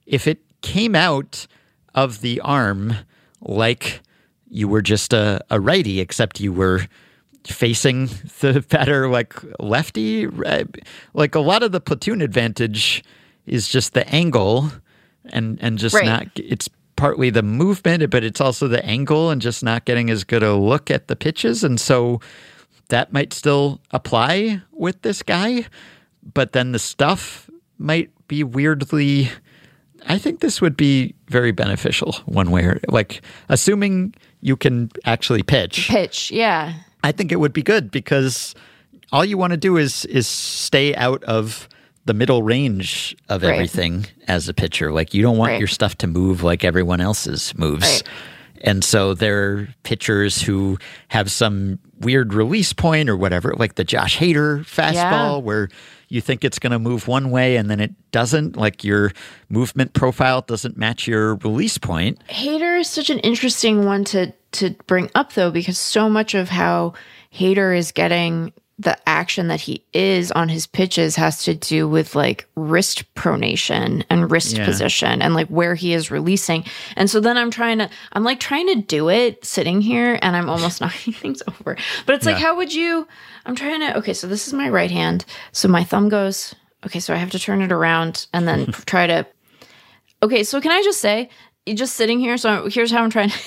if it came out of the arm like you were just a, a righty, except you were facing the [laughs] better like lefty, right? like a lot of the platoon advantage is just the angle and and just Right. not it's partly the movement but it's also the angle and just not getting as good a look at the pitches and so that might still apply with this guy but then the stuff might be weirdly I think this would be very beneficial one way or like assuming you can actually pitch. Pitch. Yeah. I think it would be good because all you want to do is is stay out of the middle range of Right. everything as a pitcher. Like you don't want Right. your stuff to move like everyone else's moves. Right. And so there are pitchers who have some weird release point or whatever, like the Josh Hader fastball, Yeah. where you think it's going to move one way and then it doesn't. Like your movement profile doesn't match your release point. Hader is such an interesting one to to bring up though because so much of how Hader is getting the action that he is on his pitches has to do with like wrist pronation and wrist Yeah. position and like where he is releasing. And so then I'm trying to I'm like trying to do it sitting here and I'm almost [laughs] knocking things over. But it's like how would you I'm trying to okay, so this is my right hand. So my thumb goes okay, so I have to turn it around and then [laughs] try to Okay, so can I just say, you're just sitting here. So here's how I'm trying. [laughs]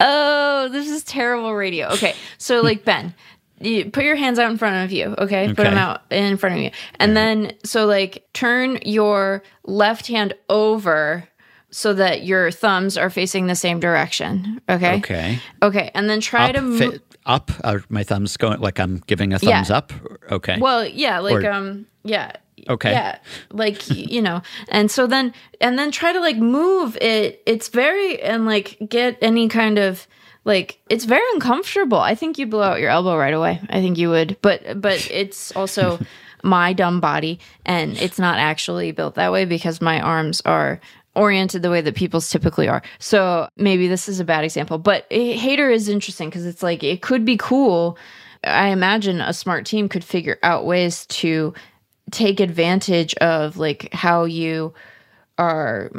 oh, this is terrible radio. Okay, so [laughs] like Ben, you put your hands out in front of you. Okay, put them out in front of you, and then so like turn your left hand over so that your thumbs are facing the same direction. Okay. Okay. Okay, and then try Up, to move. fi- up. Are my thumbs going like I'm giving a thumbs up? Okay. Well, yeah, like Or- um, yeah. Okay. Yeah, like you know, and so then and then try to like move it. It's very and like get any kind of like it's very uncomfortable. I think you blow out your elbow right away. I think you would, but but it's also [laughs] my dumb body, and it's not actually built that way because my arms are oriented the way that people's typically are. So maybe this is a bad example, but a Hader is interesting because it's like it could be cool. I imagine a smart team could figure out ways to take advantage of like how you are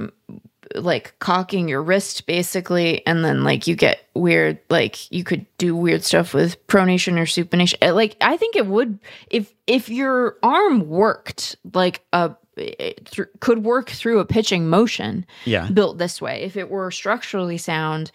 like cocking your wrist basically and then like you get weird like you could do weird stuff with pronation or supination Uh, like i think it would if if your arm worked like a it thr- could work through a pitching motion Yeah. built this way if it were structurally sound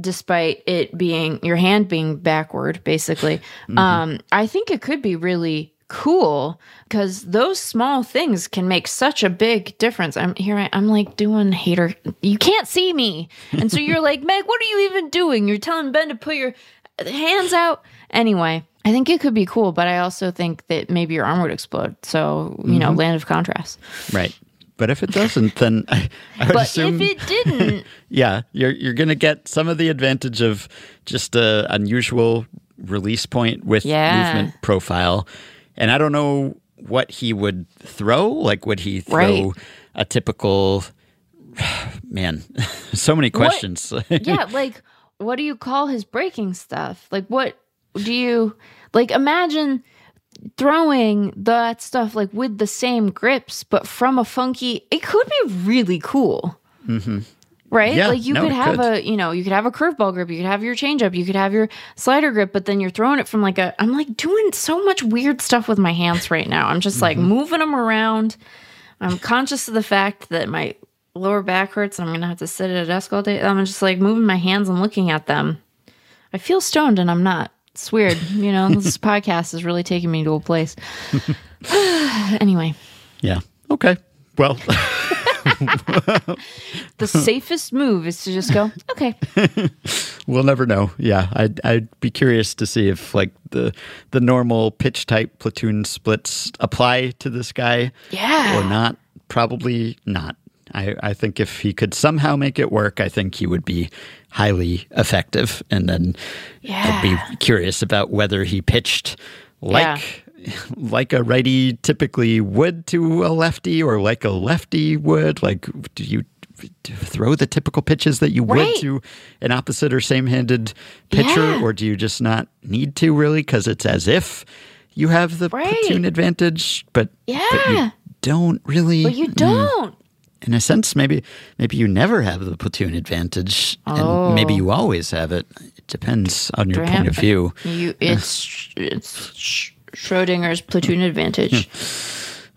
despite it being your hand being backward basically um i think it could be really cool because those small things can make such a big difference. I'm here I, i'm like doing Hader you can't see me. And so you're like meg what are you even doing? You're telling ben to put your hands out? Anyway i think it could be cool but i also think that maybe your arm would explode. So you know mm-hmm. land of contrast Right. But if it doesn't, then [laughs] I, I would but assume, if it didn't [laughs] yeah, you're you're gonna get some of the advantage of just a unusual release point with Yeah. movement profile. And I don't know what he would throw. Like, would he throw Right. a typical? [sighs] Man, [laughs] so many questions. [laughs] yeah, like what do you call his breaking stuff? Like what do you like imagine throwing that stuff like with the same grips but from a funky it could be really cool. Mm-hmm. Right? Yeah, like you no, could have could. a you know, you could have a curveball grip, you could have your changeup, you could have your slider grip, but then you're throwing it from like a I'm like doing so much weird stuff with my hands right now. I'm just like Mm-hmm. moving them around. I'm conscious of the fact that my lower back hurts and I'm gonna have to sit at a desk all day. I'm just like moving my hands and looking at them. I feel stoned and I'm not. It's weird. You know, this [laughs] podcast is really taking me to a place. [sighs] anyway, Yeah. Okay. Well, [laughs] the safest move is to just go, okay. [laughs] we'll never know. Yeah, I'd I'd be curious to see if like the the normal pitch type platoon splits apply to this guy Yeah. or not. Probably not. I, I think if he could somehow make it work, I think he would be highly effective. And then yeah. I'd Yeah. be curious about whether he pitched like [laughs] like a righty typically would to a lefty or like a lefty would. Like, do you throw the typical pitches that you would to an opposite or same handed pitcher, Yeah. or do you just not need to really because it's as if you have the Right. platoon advantage, but, but you Yeah. don't really. But you hmm. don't. in a sense, maybe maybe you never have the platoon advantage, and Oh. maybe you always have it. It depends on your point of view. You, uh. it's it's Sch- Schrodinger's platoon advantage.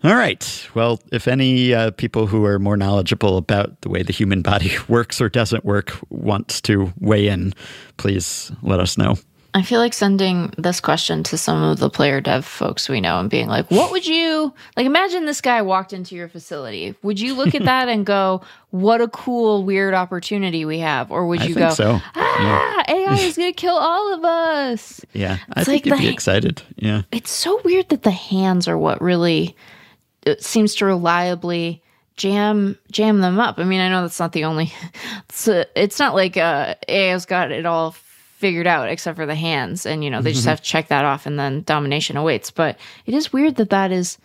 All right. Well, if any uh, people who are more knowledgeable about the way the human body [laughs] works or doesn't work wants to weigh in, please let us know. I feel like sending this question to some of the player dev folks we know and being like, what would you like? Imagine this guy walked into your facility. Would you look at [laughs] that and go, what a cool, weird opportunity we have? Or would you think go, so. ah, AI is going to kill all of us? Yeah, I It's think like you'd be excited. Yeah. It's so weird that the hands are what really it seems to reliably jam jam them up. I mean, I know that's not the only. [laughs] It's, uh, it's not like uh, AI's got it all figured out except for the hands, and you know they just mm-hmm. have to check that off, and then domination awaits. But it is weird that that is.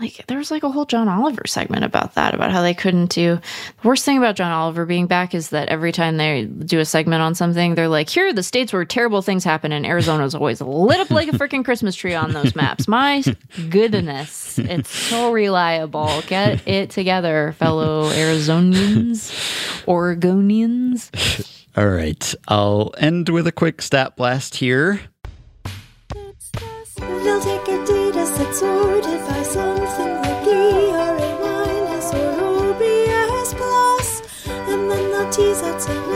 Like there was like a whole John Oliver segment about that, about how they couldn't do. The worst thing about John Oliver being back is that every time they do a segment on something, they're like, "Here are the states where terrible things happen," and Arizona's always lit up like a freaking Christmas tree on those maps. My [laughs] goodness, it's so reliable. Get it together, fellow Arizonians, [laughs] Oregonians. All right. I'll end with a quick stat blast here. Take a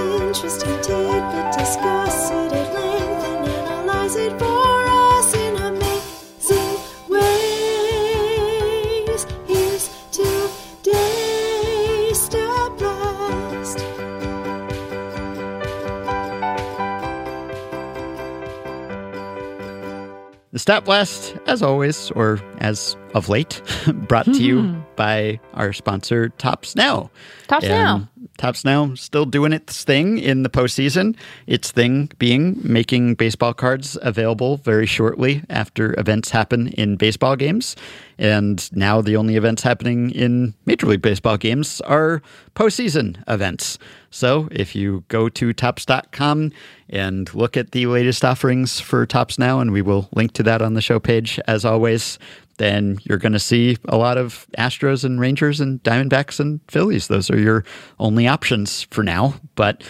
The Stat Blast, as always, or as of late, [laughs] brought to you hmm. by our sponsor, Topps Now. Topps Now. Topps Now still doing its thing in the postseason. Its thing being making baseball cards available very shortly after events happen in baseball games. And now the only events happening in Major League Baseball games are postseason events. So if you go to topps.com and look at the latest offerings for Topps Now, and we will link to that on the show page as always, then you're going to see a lot of Astros and Rangers and Diamondbacks and Phillies. Those are your only options for now. But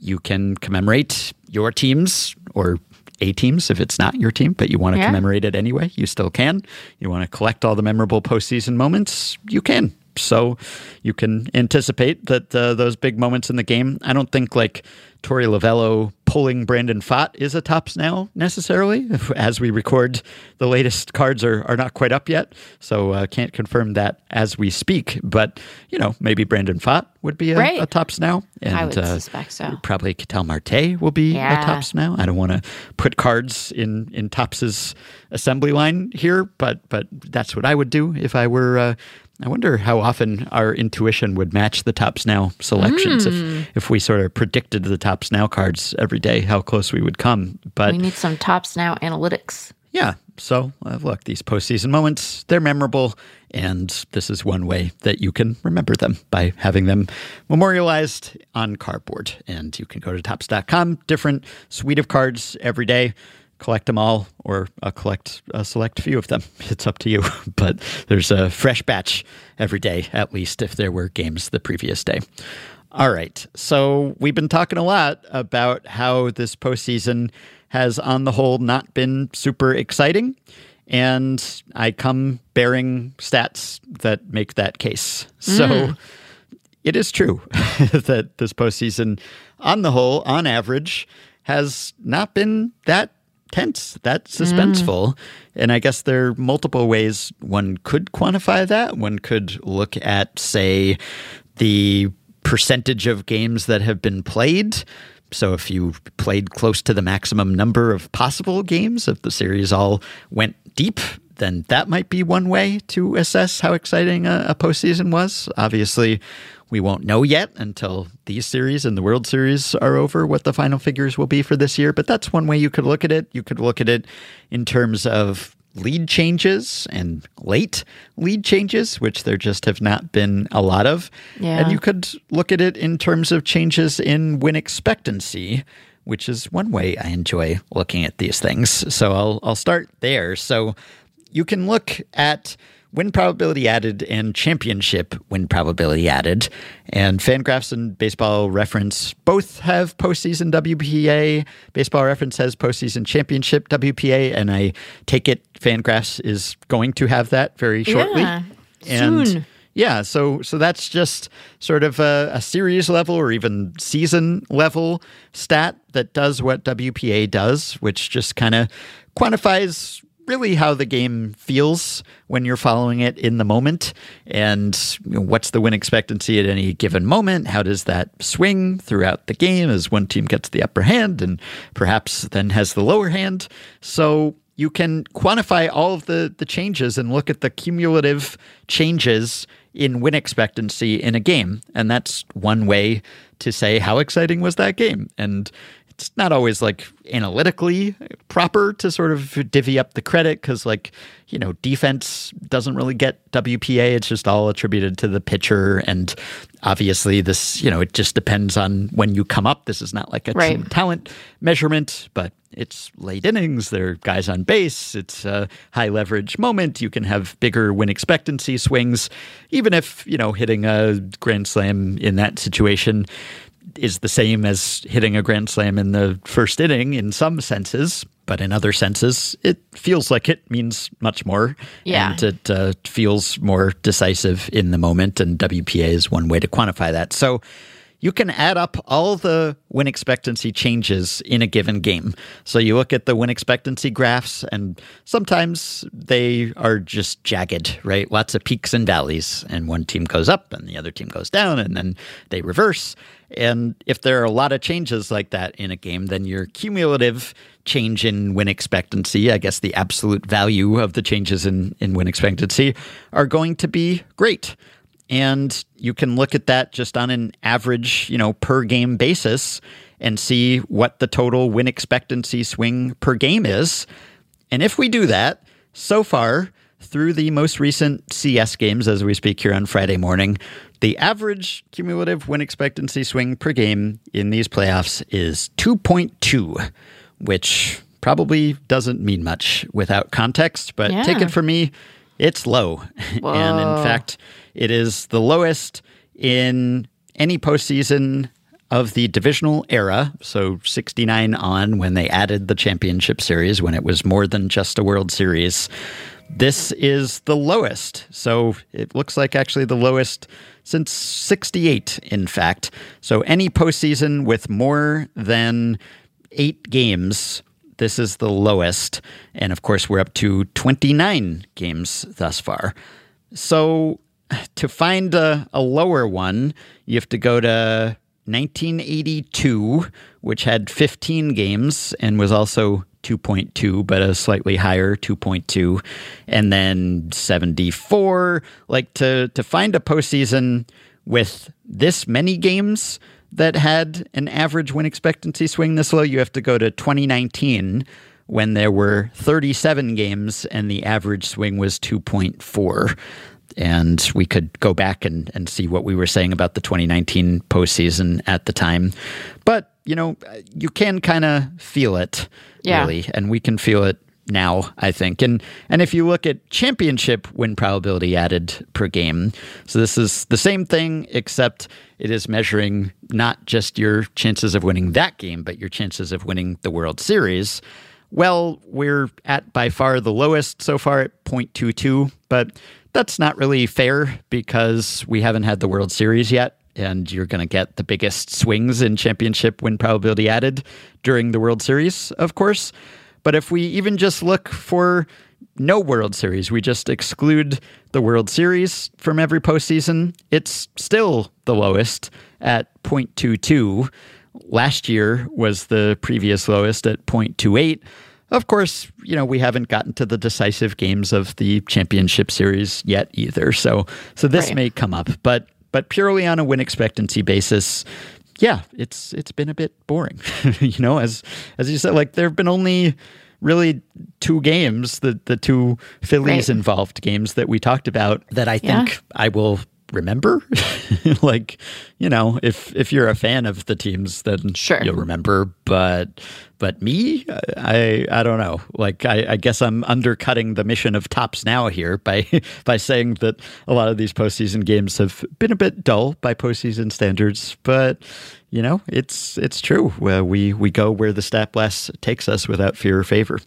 you can commemorate your teams or a teams if it's not your team, but you want to Yeah. commemorate it anyway. You still can. You want to collect all the memorable postseason moments. You can. So you can anticipate that uh, those big moments in the game. I don't think like Torey Lovullo pulling Brandon Pfaadt is a Topps now necessarily. As we record, the latest cards are, are not quite up yet, so uh, can't confirm that as we speak. But you know, maybe Brandon Pfaadt would be a, Right. a Topps now, and I would uh, suspect so. Probably Ketel Marte will be Yeah. a Topps now. I don't want to put cards in in Topps's assembly line here, but but that's what I would do if I were. Uh, I wonder how often our intuition would match the Topps now selections Hmm. if if we sort of predicted the Topps now cards every day, how close we would come. But We need some Topps Now analytics. yeah. So, uh, look, these postseason moments, they're memorable. And this is one way that you can remember them by having them memorialized on cardboard. And you can go to topps.com, different suite of cards every day. Collect them all or uh, collect a select few of them. [laughs] It's up to you. [laughs] But there's a fresh batch every day, at least if there were games the previous day. All right. So we've been talking a lot about how this postseason has, on the whole, not been super exciting. And I come bearing stats that make that case. So, it is true [laughs] that this postseason, on the whole, on average, has not been that tense, that mm. suspenseful. And I guess there are multiple ways one could quantify that. One could look at, say, the percentage of games that have been played. So if you played close to the maximum number of possible games, if the series all went deep, then that might be one way to assess how exciting a, a postseason was. Obviously, we won't know yet until these series and the World Series are over what the final figures will be for this year, but that's one way you could look at it. You could look at it in terms of lead changes and late lead changes, which there just have not been a lot of. Yeah. And you could look at it in terms of changes in win expectancy, which is one way I enjoy looking at these things. So I'll I'll start there. So you can look at win probability added and championship win probability added. And Fangraphs and Baseball Reference both have postseason WPA. Baseball Reference has postseason championship WPA, and I take it Fangraphs is going to have that very shortly. Yeah, and soon. yeah, so so that's just sort of a, a series level or even season level stat that does what WPA does, which just kind of quantifies really how the game feels when you're following it in the moment and you know, what's the win expectancy at any given moment how does that swing throughout the game as one team gets the upper hand and perhaps then has the lower hand so you can quantify all of the, the changes and look at the cumulative changes in win expectancy in a game. And that's one way to say how exciting was that game. And it's not always like analytically proper to sort of divvy up the credit because, like, you know, defense doesn't really get WPA. It's just all attributed to the pitcher. And obviously, this, you know, it just depends on when you come up. This is not like a Right. talent measurement, but it's late innings. There are guys on base. It's a high leverage moment. You can have bigger win expectancy swings, even if, you know, hitting a grand slam in that situation is the same as hitting a grand slam in the first inning in some senses. But in other senses, it feels like it means much more. Yeah. And it uh, feels more decisive in the moment. And WPA is one way to quantify that. So you can add up all the win expectancy changes in a given game. So you look at the win expectancy graphs, and sometimes they are just jagged, right? Lots of peaks and valleys, and one team goes up and the other team goes down, and then they reverse. And if there are a lot of changes like that in a game, then your cumulative change in win expectancy, I guess the absolute value of the changes in, in win expectancy, are going to be great and you can look at that just on an average, you know, per game basis and see what the total win expectancy swing per game is. And if we do that, so far through the most recent CS games as we speak here on Friday morning, the average cumulative win expectancy swing per game in these playoffs is 2.2, which probably doesn't mean much without context, but Yeah. take it from me, it's low. [laughs] and in fact, it is the lowest in any postseason of the divisional era. So 69 on when they added the championship series, when it was more than just a World Series. This is the lowest. So it looks like actually the lowest since 68, in fact. So any postseason with more than eight games this is the lowest. And of course, we're up to 29 games thus far. So to find a, a lower one, you have to go to 1982, which had 15 games and was also 2.2, but a slightly higher 2.2. And then 74. Like to, to find a postseason with this many games that had an average win expectancy swing this low, you have to go to 2019 when there were 37 games and the average swing was 2.4. And we could go back and, and see what we were saying about the 2019 postseason at the time. But, you know, you can kind of feel it, Yeah. really. And we can feel it now, I think. And and if you look at championship win probability added per game, so this is the same thing except it is measuring not just your chances of winning that game, but your chances of winning the World Series. Well, we're at by far the lowest so far at 0.22, but that's not really fair because we haven't had the World Series yet and you're going to get the biggest swings in championship win probability added during the World Series, of course. But if we even just look for no World Series, we just exclude the World Series from every postseason, it's still the lowest at 0.22. Last year was the previous lowest at 0.28. Of course, you know, we haven't gotten to the decisive games of the championship series yet either. So so this Right. may come up, but but purely on a win expectancy basis, yeah, it's it's been a bit boring. [laughs] you know, as as you said, like there have been only really two games, the the two Phillies Right. involved games that we talked about that I Yeah. think I will remember. [laughs] like, you know, if if you're a fan of the teams, then Sure. you'll remember. But but me, I I don't know. Like I, I guess I'm undercutting the mission of Topps now here [laughs] by by saying that a lot of these postseason games have been a bit dull by postseason standards. But you know, it's it's true. Uh, we we go where the stat blast takes us without fear or favor.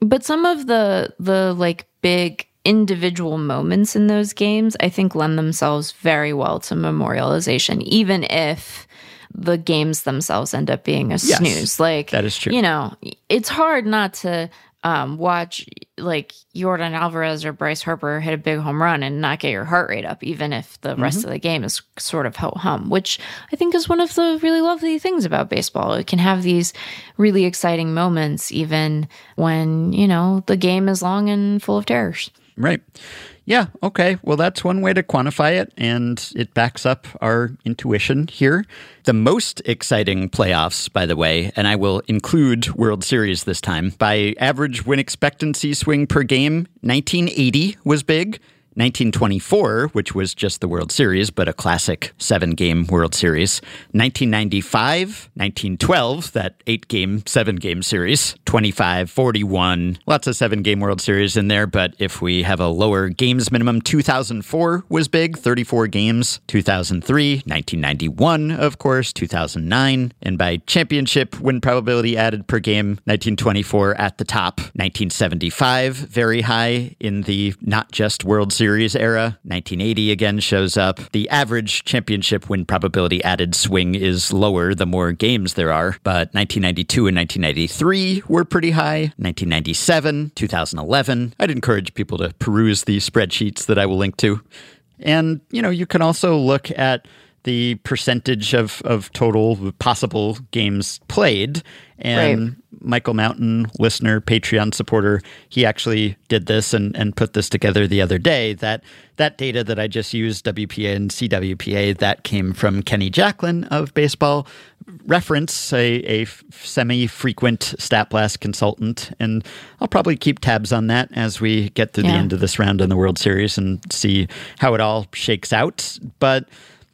But some of the the like big individual moments in those games, I think lend themselves very well to memorialization, even if the games themselves end up being a Yes, snooze. Like that is true. You know, it's hard not to um, watch like Yordan Alvarez or Bryce Harper hit a big home run and not get your heart rate up, even if the rest Mm-hmm. of the game is sort of ho hum, which I think is one of the really lovely things about baseball. It can have these really exciting moments, even when, you know, the game is long and full of terrors. Right. Yeah. Okay. Well, that's one way to quantify it, and it backs up our intuition here. The most exciting playoffs, by the way, and I will include World Series this time, by average win expectancy swing per game, 1980 was big. 1924, which was just the World Series, but a classic seven game World Series. 1995, 1912, that eight game, seven game series. 25, 41, lots of seven game World Series in there. But if we have a lower games minimum, 2004 was big, 34 games. 2003, 1991, of course, 2009. And by championship win probability added per game, 1924 at the top. 1975, very high in the not just World Series era. 1980 again shows up. The average championship win probability added swing is lower the more games there are, but 1992 and 1993 were pretty high. 1997, 2011. I'd encourage people to peruse the spreadsheets that I will link to. And, you know, you can also look at the percentage of, of total possible games played. And Right. Michael Mountain, listener, Patreon supporter, he actually did this and, and put this together the other day. That that data that I just used, WPA and CWPA, that came from Kenny Jackelen of Baseball Reference, a, a semi frequent stat blast consultant. And I'll probably keep tabs on that as we get to the end of this round in the World Series and see how it all shakes out. But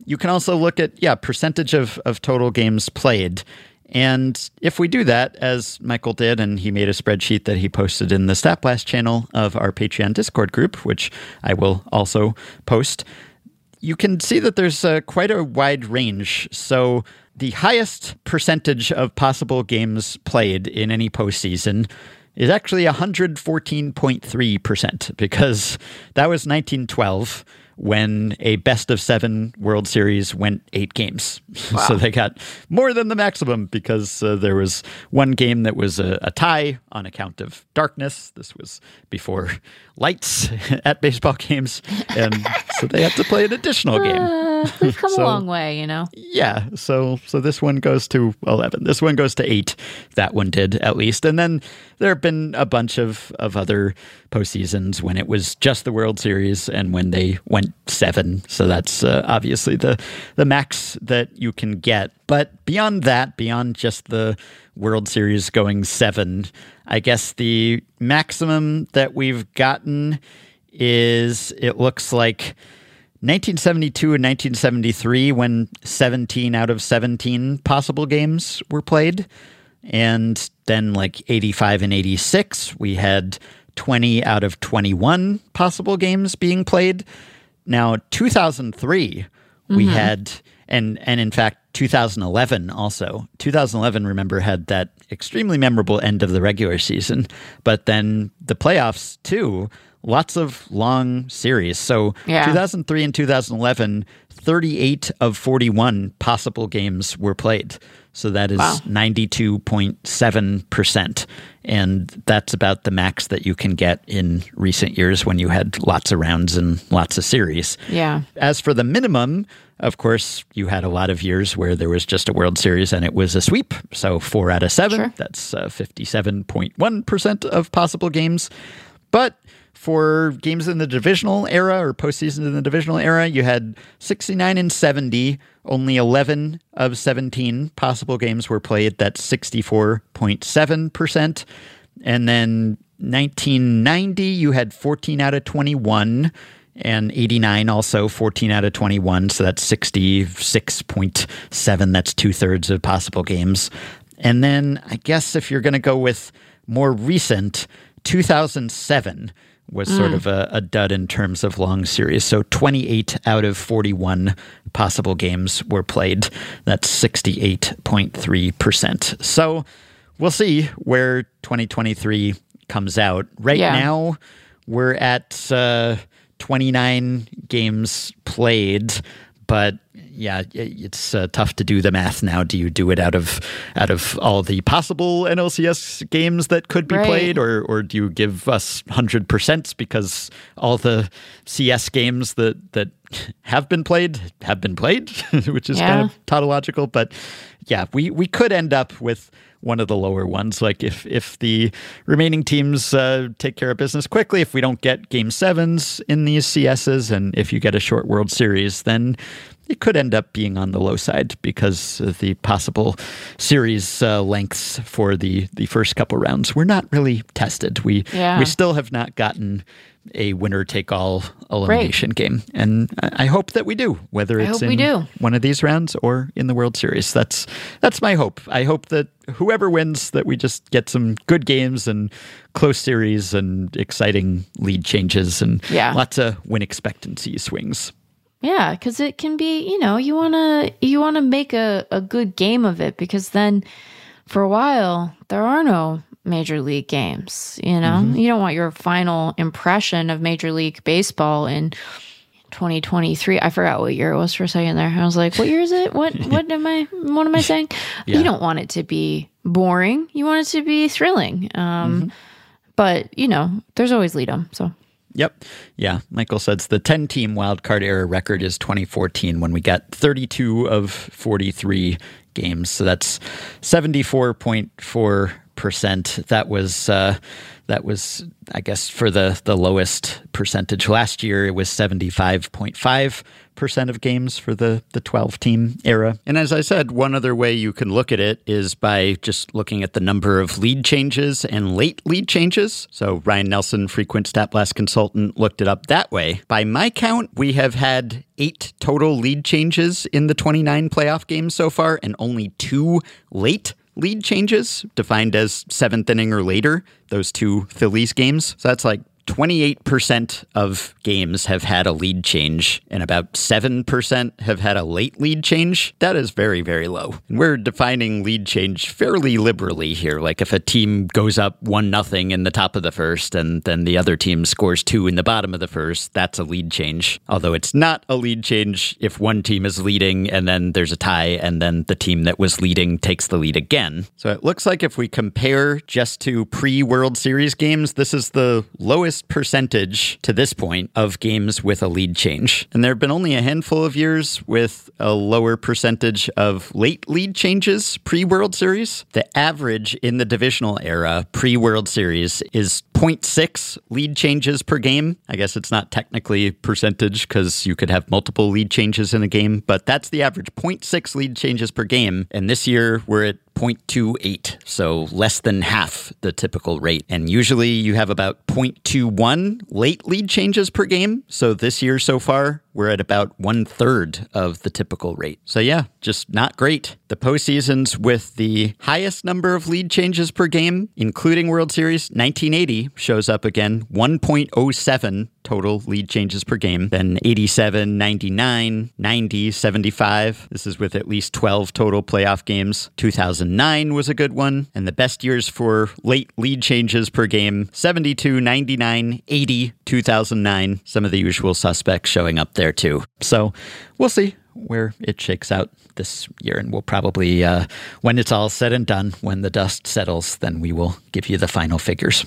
you can also look at, yeah, percentage of, of total games played. And if we do that, as Michael did, and he made a spreadsheet that he posted in the StatBlast channel of our Patreon Discord group, which I will also post, you can see that there's uh, quite a wide range. So the highest percentage of possible games played in any postseason is actually 114.3% because that was 1912 when a best of seven World Series went eight games. [laughs] so they got more than the maximum because uh, there was one game that was a, a tie on account of darkness. This was before [laughs] lights [laughs] at baseball games. And so they had to play an additional game. [laughs] We've come So- a long way, you know? Yeah, so so this one goes to eleven. This one goes to eight. That one did at least, and then there have been a bunch of of other postseasons when it was just the World Series and when they went seven. So that's uh, obviously the the max that you can get. But beyond that, beyond just the World Series going seven, I guess the maximum that we've gotten is it looks like 1972 and 1973 when 17 out of 17 possible games were played. And then like 85 and 86 we had 20 out of 21 possible games being played. Now 2003 we mm-hmm. had and and in fact 2011 also. 2011 remember had that extremely memorable end of the regular season but then the playoffs too lots of long series. So Yeah. 2003 and 2011, 38 of 41 possible games were played. So that is Wow. 92.7%. And that's about the max that you can get in recent years when you had lots of rounds and lots of series. Yeah. As for the minimum, of course, you had a lot of years where there was just a World Series and it was a sweep. So four out of seven, Sure. that's uh, 57.1% of possible games. But for games in the divisional era or postseason in the divisional era, you had 69 and 70. Only 11 of 17 possible games were played. That's 64.7%. And then 1990, you had 14 out of 21 and 89 also 14 out of 21 so that's 66.7 that's two-thirds of possible games and then i guess if you're going to go with more recent 2007 was sort of a, a dud in terms of long series. So 28 out of 41 possible games were played. That's 68.3% so we'll see where 2023 comes out. Right Yeah. now we're at uh, 29 games played, but yeah, it's uh, tough to do the math now. Do you do it out of out of all the possible NLCS games that could be Right. played, or or do you give us hundred percent because all the CS games that that have been played have been played, [laughs] which is kind of tautological. But yeah, we we could end up with one of the lower ones. Like if if the remaining teams uh, take care of business quickly, if we don't get game sevens in these CSs, and if you get a short World Series, then it could end up being on the low side because of the possible series uh, lengths for the the first couple rounds were not really tested. We Yeah. we still have not gotten a winner take all elimination game, and I hope that we do. Whether it's hope we do. one of these rounds or in the World Series. That's that's my hope. I hope that whoever wins, that we just get some good games and close series and exciting lead changes and Yeah. lots of win expectancy swings. Yeah, because it can be, you know, you wanna you wanna make a, a good game of it because then for a while there are no major league games. You know, you don't want your final impression of Major League Baseball in 2023. I forgot what year it was for a second there. I was like, what year is it? What [laughs] what am I what am I saying? Yeah. You don't want it to be boring. You want it to be thrilling. Um, But you know, there's always LIDOM. So Yep. Yeah. Michael says the 10 team wildcard era record is 2014 when we got 32 of 43 games. So that's 74.4%. That was, uh, that was, I guess, for the, the lowest percentage. Last year, it was 75.5% of games for the, the 12 team era. And as I said, one other way you can look at it is by just looking at the number of lead changes and late lead changes. So Ryan Nelson, frequent stat blast consultant, looked it up that way. By my count, we have had eight total lead changes in the 29 playoff games so far, and only two late lead changes, defined as seventh inning or later, those two Phillies games. So that's like 28% of games have had a lead change, and about 7% have had a late lead change. That is very, very low. And we're defining lead change fairly liberally here. Like if a team goes up 1 nothing in the top of the first, and then the other team scores 2 in the bottom of the first, that's a lead change. Although it's not a lead change if one team is leading and then there's a tie, and then the team that was leading takes the lead again. So it looks like if we compare just to pre World Series games, this is the lowest percentage to this point of games with a lead change. And there have been only a handful of years with a lower percentage of late lead changes pre World Series. The average in the divisional era pre World Series is 0.6 lead changes per game. I guess it's not technically percentage because you could have multiple lead changes in a game, but that's the average 0.6 lead changes per game. And this year we're at 0.28, so less than half the typical rate. And usually you have about 0.21 late lead changes per game. So this year so far, we're at about one third of the typical rate. So yeah, just not great. The postseasons with the highest number of lead changes per game, including World Series, 1980 shows up again, 1.07 total lead changes per game, then 87, 99, 90, 75. This is with at least 12 total playoff games. 2009 was a good one, and the best years for late lead changes per game 72, 99, 80, 2009. Some of the usual suspects showing up there too. So we'll see where it shakes out this year. And we'll probably, uh, when it's all said and done, when the dust settles, then we will give you the final figures.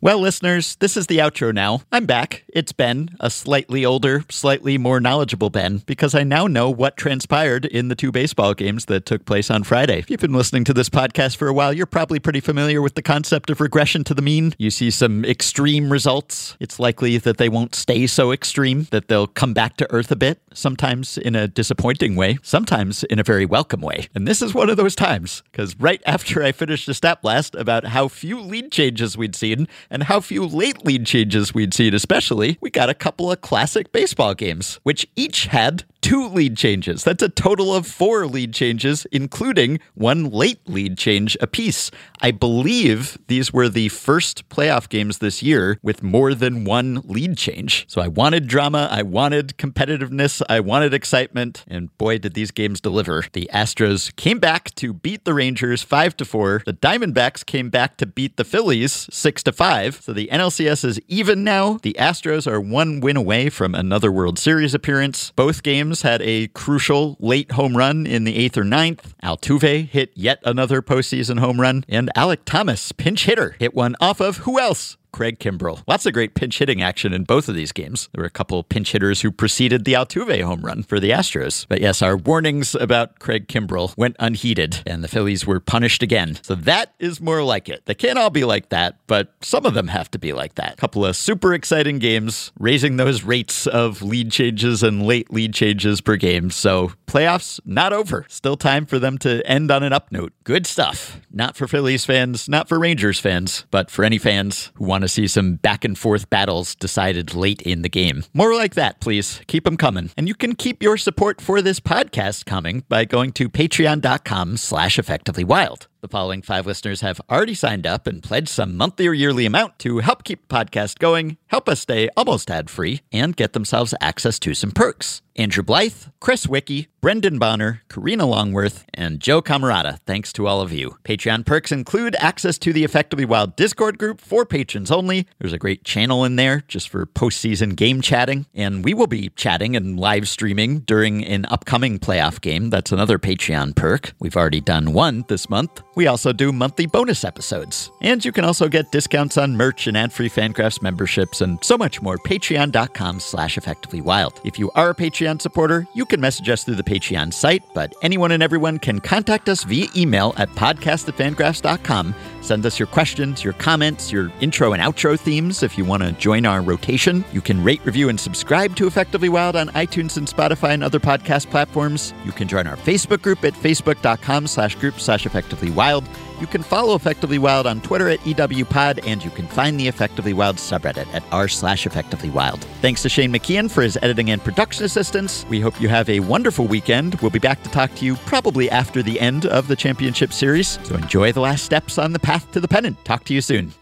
Well, listeners, this is the outro now. I'm back. It's Ben, a slightly older, slightly more knowledgeable Ben, because I now know what transpired in the two baseball games that took place on Friday. If you've been listening to this podcast for a while, you're probably pretty familiar with the concept of regression to the mean. You see some extreme results. It's likely that they won't stay so extreme, that they'll come back to earth a bit, sometimes in a disappointing way, sometimes in a very welcome way. And this is one of those times, because right after I finished a stat blast about how few lead changes we'd seen, and how few late lead changes we'd seen, especially, we got a couple of classic baseball games, which each had two lead changes. That's a total of four lead changes, including one late lead change apiece. I believe these were the first playoff games this year with more than one lead change. So I wanted drama, I wanted competitiveness, I wanted excitement, and boy, did these games deliver. The Astros came back to beat the Rangers 5 to 4. The Diamondbacks came back to beat the Phillies 6 to 5. So the NLCS is even now. The Astros are one win away from another World Series appearance. Both games had a crucial late home run in the eighth or ninth. Altuve hit yet another postseason home run, and Alek Thomas, pinch hitter, hit one off of who else? Craig Kimbrel. Lots of great pinch hitting action in both of these games. There were a couple pinch hitters who preceded the Altuve home run for the Astros. But yes, our warnings about Craig Kimbrel went unheeded, and the Phillies were punished again. So that is more like it. They can't all be like that, but some of them have to be like that. A couple of super exciting games, raising those rates of lead changes and late lead changes per game. So playoffs not over. Still time for them to end on an up note. Good stuff. Not for Phillies fans, not for Rangers fans, but for any fans who want to see some back and forth battles decided late in the game. More like that, please. Keep them coming. And you can keep your support for this podcast coming by going to patreon.com slash effectively wild. The following five listeners have already signed up and pledged some monthly or yearly amount to help keep the podcast going, help us stay almost ad free, and get themselves access to some perks. Andrew Blythe, Chris Wickie, Brendan Bonner, Karina Longworth, and Joe Camarada. Thanks to all of you. Patreon perks include access to the Effectively Wild Discord group for patrons only. There's a great channel in there just for postseason game chatting, and we will be chatting and live streaming during an upcoming playoff game. That's another Patreon perk. We've already done one this month. We also do monthly bonus episodes. And you can also get discounts on merch and ad-free FanGraphs memberships and so much more. Patreon.com slash effectively wild. If you are a Patreon supporter, you can message us through the Patreon site, but anyone and everyone can contact us via email at podcast at. Send us your questions, your comments, your intro and outro themes if you want to join our rotation. You can rate, review, and subscribe to Effectively Wild on iTunes and Spotify and other podcast platforms. You can join our Facebook group at facebook.com slash group slash effectively wild. You can follow Effectively Wild on Twitter at EWPod, and you can find the Effectively Wild subreddit at r slash Effectively Wild. Thanks to Shane McKeon for his editing and production assistance. We hope you have a wonderful weekend. We'll be back to talk to you probably after the end of the championship series. So enjoy the last steps on the path to the pennant. Talk to you soon.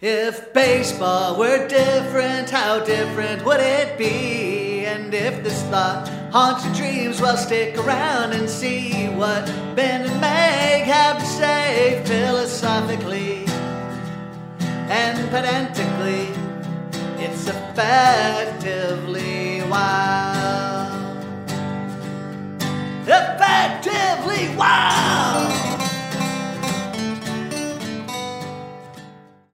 If baseball were different, how different would it be? And if this thought haunts your dreams, well, stick around and see what Ben and Meg have to say philosophically and pedantically. It's effectively wild. Effectively wild!